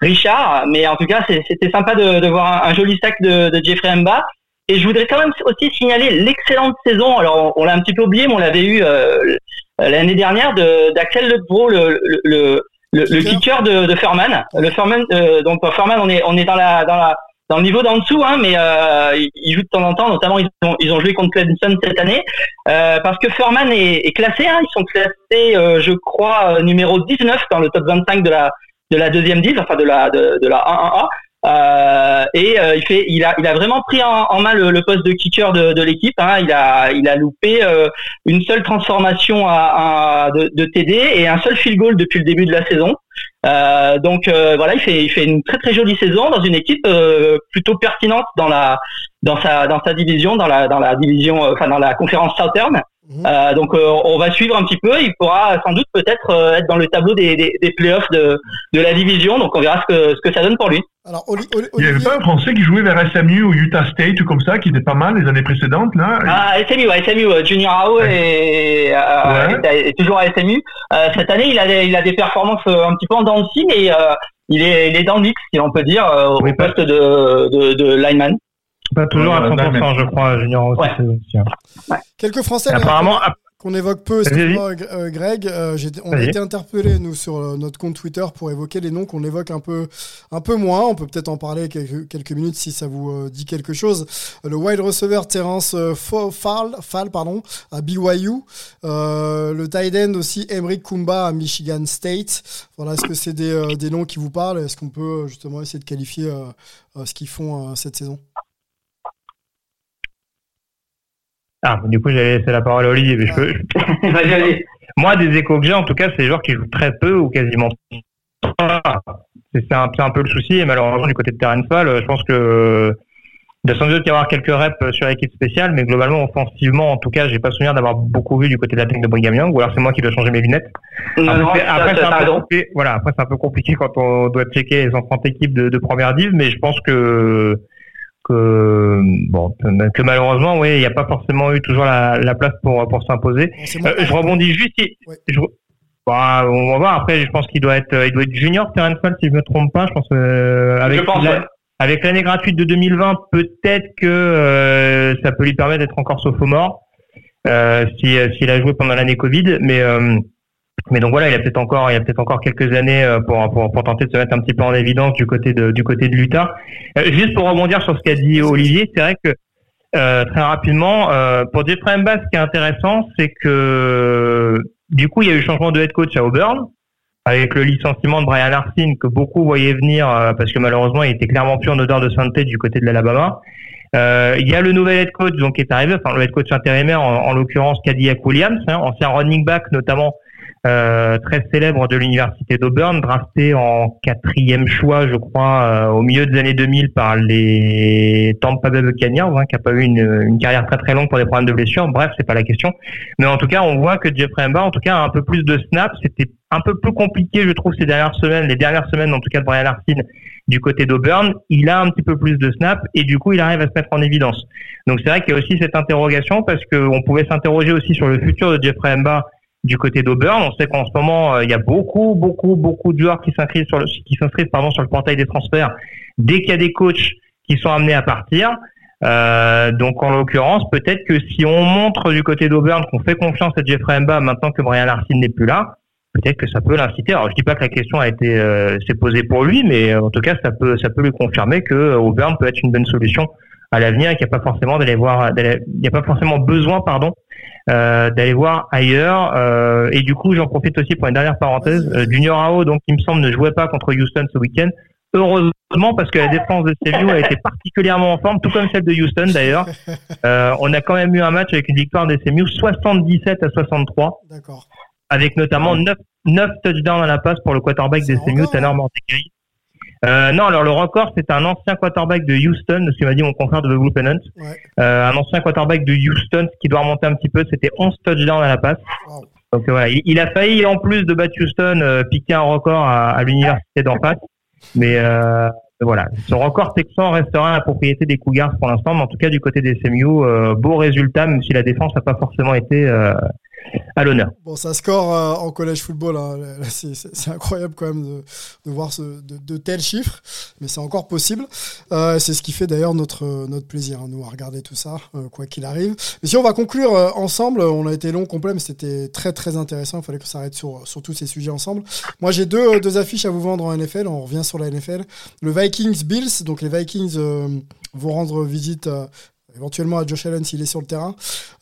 Richard. Mais en tout cas, c'était sympa de, de voir un, joli sac de, de Jeffrey Mba. Et je voudrais quand même aussi signaler l'excellente saison. Alors on, l'a un petit peu oublié, mais on l'avait eu euh, l'année dernière d'Axel Lebro, le, le, le, le kicker de, de Furman. Le Furman, euh, donc Furman, on est on est dans la dans la dans le niveau d'en dessous, hein, mais euh, ils jouent de temps en temps. Notamment, ils ont, ils ont joué contre Clemson cette année euh, parce que Furman est, est classé. Hein, ils sont classés, euh, je crois, numéro 19 dans le top 25 de la de la deuxième div, enfin de la de, de la 1-1A. Euh, et euh, il fait, il a, il a vraiment pris en, en main le, le, poste de kicker de, de l'équipe. Hein. Il a, il a loupé euh, une seule transformation à, à de, de, TD et un seul field goal depuis le début de la saison. Euh, donc voilà, il fait, il fait une très très jolie saison dans une équipe plutôt pertinente dans la, dans sa, dans sa division, dans la, dans la division, enfin dans la conférence Southern. Mhm. Euh, donc euh, on va suivre un petit peu. Il pourra sans doute peut-être euh, être dans le tableau des, des, des playoffs de, de la division. Donc on verra ce que, ce que ça donne pour lui. Alors, Il y avait pas un Français qui jouait vers SMU ou Utah State ou comme ça, qui était pas mal les années précédentes là? Ah SMU, ouais, SMU, Junior Ao est, est, toujours à SMU. cette année, il a, des, il a des performances un petit peu en dents de mais il est, il est dans le mix, si on peut dire, au poste de, de, de lineman. Pas toujours à 100%, je crois, Junior aussi. Quelques Français. apparemment, qu'on évoque peu, excuse-moi euh, Greg, euh, on a été interpellé nous sur euh, notre compte Twitter pour évoquer les noms qu'on évoque un peu, un peu moins. On peut peut-être en parler quelques, quelques minutes si ça vous dit quelque chose. Le wide receiver Terence Fall, Fall pardon, à BYU. le tight end aussi Emric Kumba à Michigan State. Voilà, est-ce que c'est des, des, noms qui vous parlent? Est-ce qu'on peut justement essayer de qualifier ce qu'ils font cette saison? Ah, du coup, j'allais laisser la parole à Olivier. Mais je peux, Moi, des échos que j'ai, en tout cas, c'est des joueurs qui jouent très peu ou quasiment pas. C'est un, un, peu le souci. Et malheureusement, du côté de Terence Fall, je pense que il doit sans doute y avoir quelques reps sur l'équipe spéciale, mais globalement, offensivement, en tout cas, j'ai pas souvenir d'avoir beaucoup vu du côté de l'attaque de Brigham Young, ou alors c'est moi qui dois changer mes lunettes. après, c'est un, peu compliqué, voilà, après, c'est un peu compliqué quand on doit checker les enfants d'équipe de, de première div, mais je pense que que bon que malheureusement oui il n'y a pas forcément eu toujours la, la place pour pour s'imposer. Euh, je rebondis juste je, bah, on va voir. Après je pense qu'il doit être il doit être junior Terence Fall si je me trompe pas. Je pense euh, avec avec l'année gratuite de 2020 peut-être que euh, ça peut lui permettre d'être encore sophomore euh, si s'il a joué pendant l'année Covid. Mais mais donc voilà, il y a peut-être encore, il y a peut-être encore quelques années euh, pour, pour, pour, tenter de se mettre un petit peu en évidence du côté de du côté de l'Utah. Euh, juste pour rebondir sur ce qu'a dit Olivier, c'est vrai que euh, très rapidement, euh, pour Jeffrey Mbas, ce qui est intéressant, c'est que du coup, il y a eu changement de head coach à Auburn avec le licenciement de Brian Arsene que beaucoup voyaient venir parce que malheureusement, il était clairement plus en odeur de sainteté du côté de l'Alabama. Il y a le nouvel head coach donc qui est arrivé, enfin le head coach intérimaire en, en l'occurrence Cadillac Williams, hein, ancien running back notamment euh, très célèbre de l'université d'Auburn, drafté en quatrième choix, je crois, euh, au milieu des années 2000 par les Tampa Bay Buccaneers, hein, qui a pas eu une, une, carrière très très longue pour des problèmes de blessures. Bref, c'est pas la question. Mais en tout cas, on voit que Jeffrey Emba, en tout cas, a un peu plus de snaps. C'était un peu plus compliqué, je trouve, ces dernières semaines, les dernières semaines, en tout cas, de Brian Arsene du côté d'Auburn. Il a un petit peu plus de snaps et du coup, il arrive à se mettre en évidence. Donc, c'est vrai qu'il y a aussi cette interrogation parce qu'on pouvait s'interroger aussi sur le futur de Jeffrey Emba du côté d'Auburn. On sait qu'en ce moment, euh, il y a beaucoup, beaucoup, beaucoup de joueurs qui s'inscrivent sur le, qui s'inscrivent sur le portail des transferts dès qu'il y a des coachs qui sont amenés à partir. Euh, donc en l'occurrence, peut-être que si on montre du côté d'Auburn qu'on fait confiance à Jeffrey Mba maintenant que Brian Larkin n'est plus là, peut-être que ça peut l'inciter. Alors je dis pas que la question a été euh, s'est posée pour lui, mais en tout cas ça peut ça peut lui confirmer que Auburn peut être une bonne solution à l'avenir et qu'il n'y a pas forcément d'aller voir, il n'y a pas forcément besoin pardon euh, d'aller voir ailleurs. Euh, et du coup, j'en profite aussi pour une dernière parenthèse. Euh, Junior Ao, donc, il me semble, ne jouait pas contre Houston ce week-end. Heureusement, parce que la défense de CMU a été particulièrement en forme, tout comme celle de Houston d'ailleurs. Euh, on a quand même eu un match avec une victoire des CMU 77 à 63. D'accord. Avec notamment 9, 9 touchdowns à la passe pour le quarterback des CMU, Tanner Mordecai. Euh, non, alors le record, c'est un ancien quarterback de Houston, ce que m'a dit mon confrère de The Blue Pennant. Euh, un ancien quarterback de Houston, ce qui doit remonter un petit peu, c'était 11 touchdowns à la passe. Donc voilà, il, a failli, en plus de battre Houston, euh, piquer un record à, à l'université d'en face. Mais euh, voilà, son record texan restera la propriété des Cougars pour l'instant, mais en tout cas du côté des SMU, euh, beau résultat, même si la défense n'a pas forcément été à l'honneur. Bon, ça score euh, en collège football, hein. c'est incroyable quand même de, voir de, tels chiffres, mais c'est encore possible. Euh, c'est ce qui fait d'ailleurs notre, notre plaisir, hein, nous, à regarder tout ça, euh, quoi qu'il arrive. Mais si on va conclure euh, ensemble, on a été long, complet, mais c'était très très intéressant, il fallait qu'on s'arrête sur, sur tous ces sujets ensemble. Moi j'ai deux, deux affiches à vous vendre en NFL, on revient sur la NFL. Le Vikings-Bills, donc les Vikings vont rendre visite éventuellement à Josh Allen s'il est sur le terrain.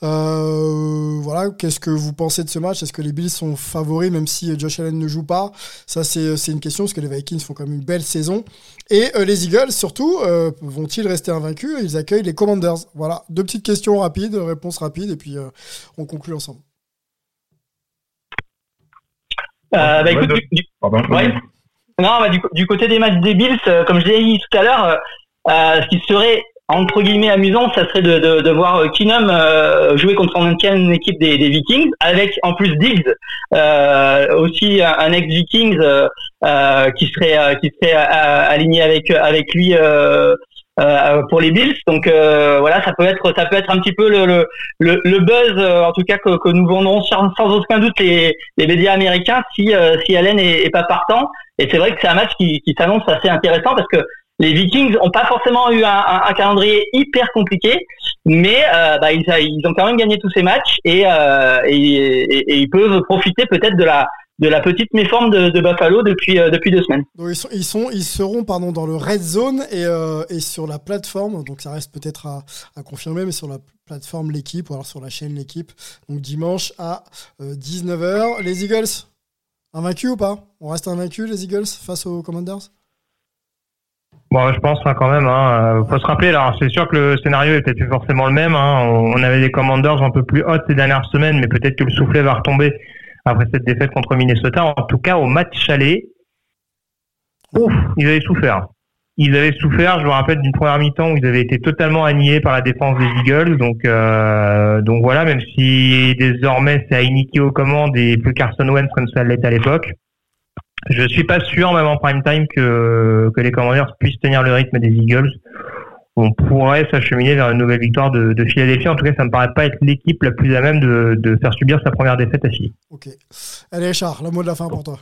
Euh, voilà, qu'est-ce que vous pensez de ce match? Est-ce que les Bills sont favoris même si Josh Allen ne joue pas? Ça, c'est une question parce que les Vikings font quand même une belle saison. Et euh, les Eagles, surtout, euh, vont-ils rester invaincus? Ils accueillent les Commanders. Voilà, deux petites questions rapides, réponses rapides, et puis on conclut ensemble. bah, écoute, du, Non, bah, du, côté des matchs des Bills, comme je l'ai dit tout à l'heure, ce qui serait entre guillemets amusant, ça serait de, de, de voir euh, Keenum euh, jouer contre ancienne équipe des, des, Vikings, avec en plus Diggs, euh, aussi un, ex-Vikings euh, qui serait qui serait aligné avec avec lui pour les Bills. Donc voilà, ça peut être ça peut être un petit peu le le, le, buzz, en tout cas que, que nous vendrons sans, sans, aucun doute les, les médias américains si si Allen est, est pas partant. Et c'est vrai que c'est un match qui, qui s'annonce assez intéressant parce que les Vikings ont pas forcément eu un, calendrier hyper compliqué, mais euh, bah, ils, ont quand même gagné tous ces matchs et, euh, et, ils peuvent profiter peut-être de la de la petite méforme de, Buffalo depuis euh, depuis deux semaines. ils, sont, ils, seront pardon dans le red zone et, et sur la plateforme. Donc ça reste peut-être à, à, confirmer mais sur la plateforme l'équipe ou alors sur la chaîne l'équipe. Donc dimanche à 19h les Eagles. Invaincus ou pas? On reste invaincus les Eagles face aux Commanders? Bon, je pense hein, quand même. Hein, euh, faut se rappeler. Alors, c'est sûr que le scénario était plus forcément le même. Hein. On, avait des Commanders un peu plus hautes ces dernières semaines, mais peut-être que le soufflet va retomber après cette défaite contre Minnesota. En tout cas, au match aller, ouf, ils avaient souffert. Ils avaient souffert. Je me rappelle d'une première mi-temps où ils avaient été totalement annihilés par la défense des Eagles. Donc, euh, donc voilà. Même si désormais c'est Heineke aux commandes et plus Carson Wentz comme ça l'était à l'époque. Je suis pas sûr, même en prime time, que, que les Commanders puissent tenir le rythme des Eagles. On pourrait s'acheminer vers une nouvelle victoire de, de, Philadelphie. En tout cas, ça me paraît pas être l'équipe la plus à même de, de faire subir sa première défaite à Philly. Ok. Allez, Richard, le mot de la fin pour toi.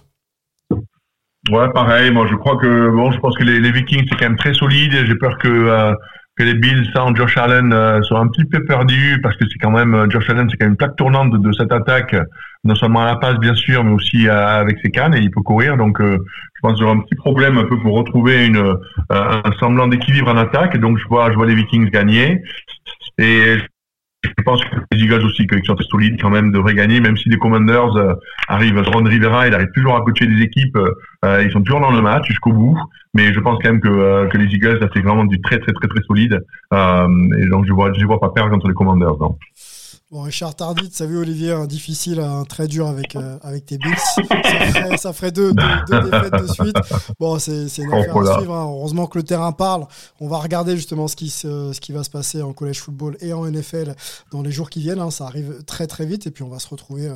Ouais, pareil. Moi, je crois que bon, je pense que les, les Vikings c'est quand même très solide. J'ai peur que euh, que les Bills sans Josh Allen euh, soient un petit peu perdus parce que c'est quand même euh, Josh Allen c'est quand même une plaque tournante de, cette attaque non seulement à la passe bien sûr mais aussi euh, avec ses cannes et il peut courir. Donc je pense qu'il y aura un petit problème un peu pour retrouver une un semblant d'équilibre en attaque. Donc je vois je vois les Vikings gagner. Et je pense que les Eagles aussi, qui sont très solides quand même, devraient gagner, même si les Commanders euh, arrivent, Ron Rivera, il arrive toujours à coacher des équipes, euh, ils sont toujours dans le match jusqu'au bout, mais je pense quand même que, euh, que les Eagles, ça c'est vraiment du très très très très solide, et donc je vois, je vois pas perdre contre les Commanders. Bon, Richard Tardit, ça vu Olivier, un difficile, un très dur avec, euh, avec tes Bills. Ça ferait, deux, défaites de suite. Bon, c'est une oh, affaire à suivre. Hein. Heureusement que le terrain parle. On va regarder justement ce qui, ce qui va se passer en collège football et en NFL dans les jours qui viennent. Hein. Ça arrive très très vite et puis on va se retrouver euh,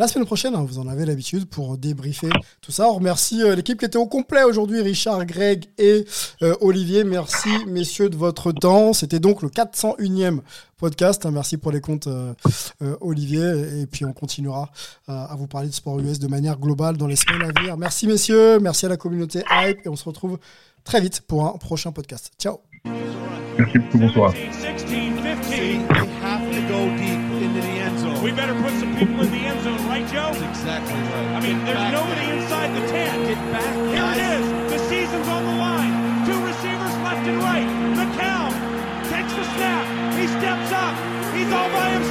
la semaine prochaine. Hein. Vous en avez l'habitude pour débriefer tout ça. On remercie euh, l'équipe qui était au complet aujourd'hui, Richard, Greg et Olivier. Merci messieurs de votre temps. C'était donc le 401e podcast. Hein. Merci pour les comptes, euh, euh, Olivier. Et puis, on continuera euh, à vous parler de sport US de manière globale dans les semaines à venir. Merci, messieurs. Merci à la communauté Hype. Et on se retrouve très vite pour un prochain podcast. Ciao. Merci beaucoup. Bonsoir. exactly right. I mean, there's back nobody inside the 10. Get back. Here it is. The season's on the line. Two receivers left and right. McCown takes the snap. He steps up. He's all by himself.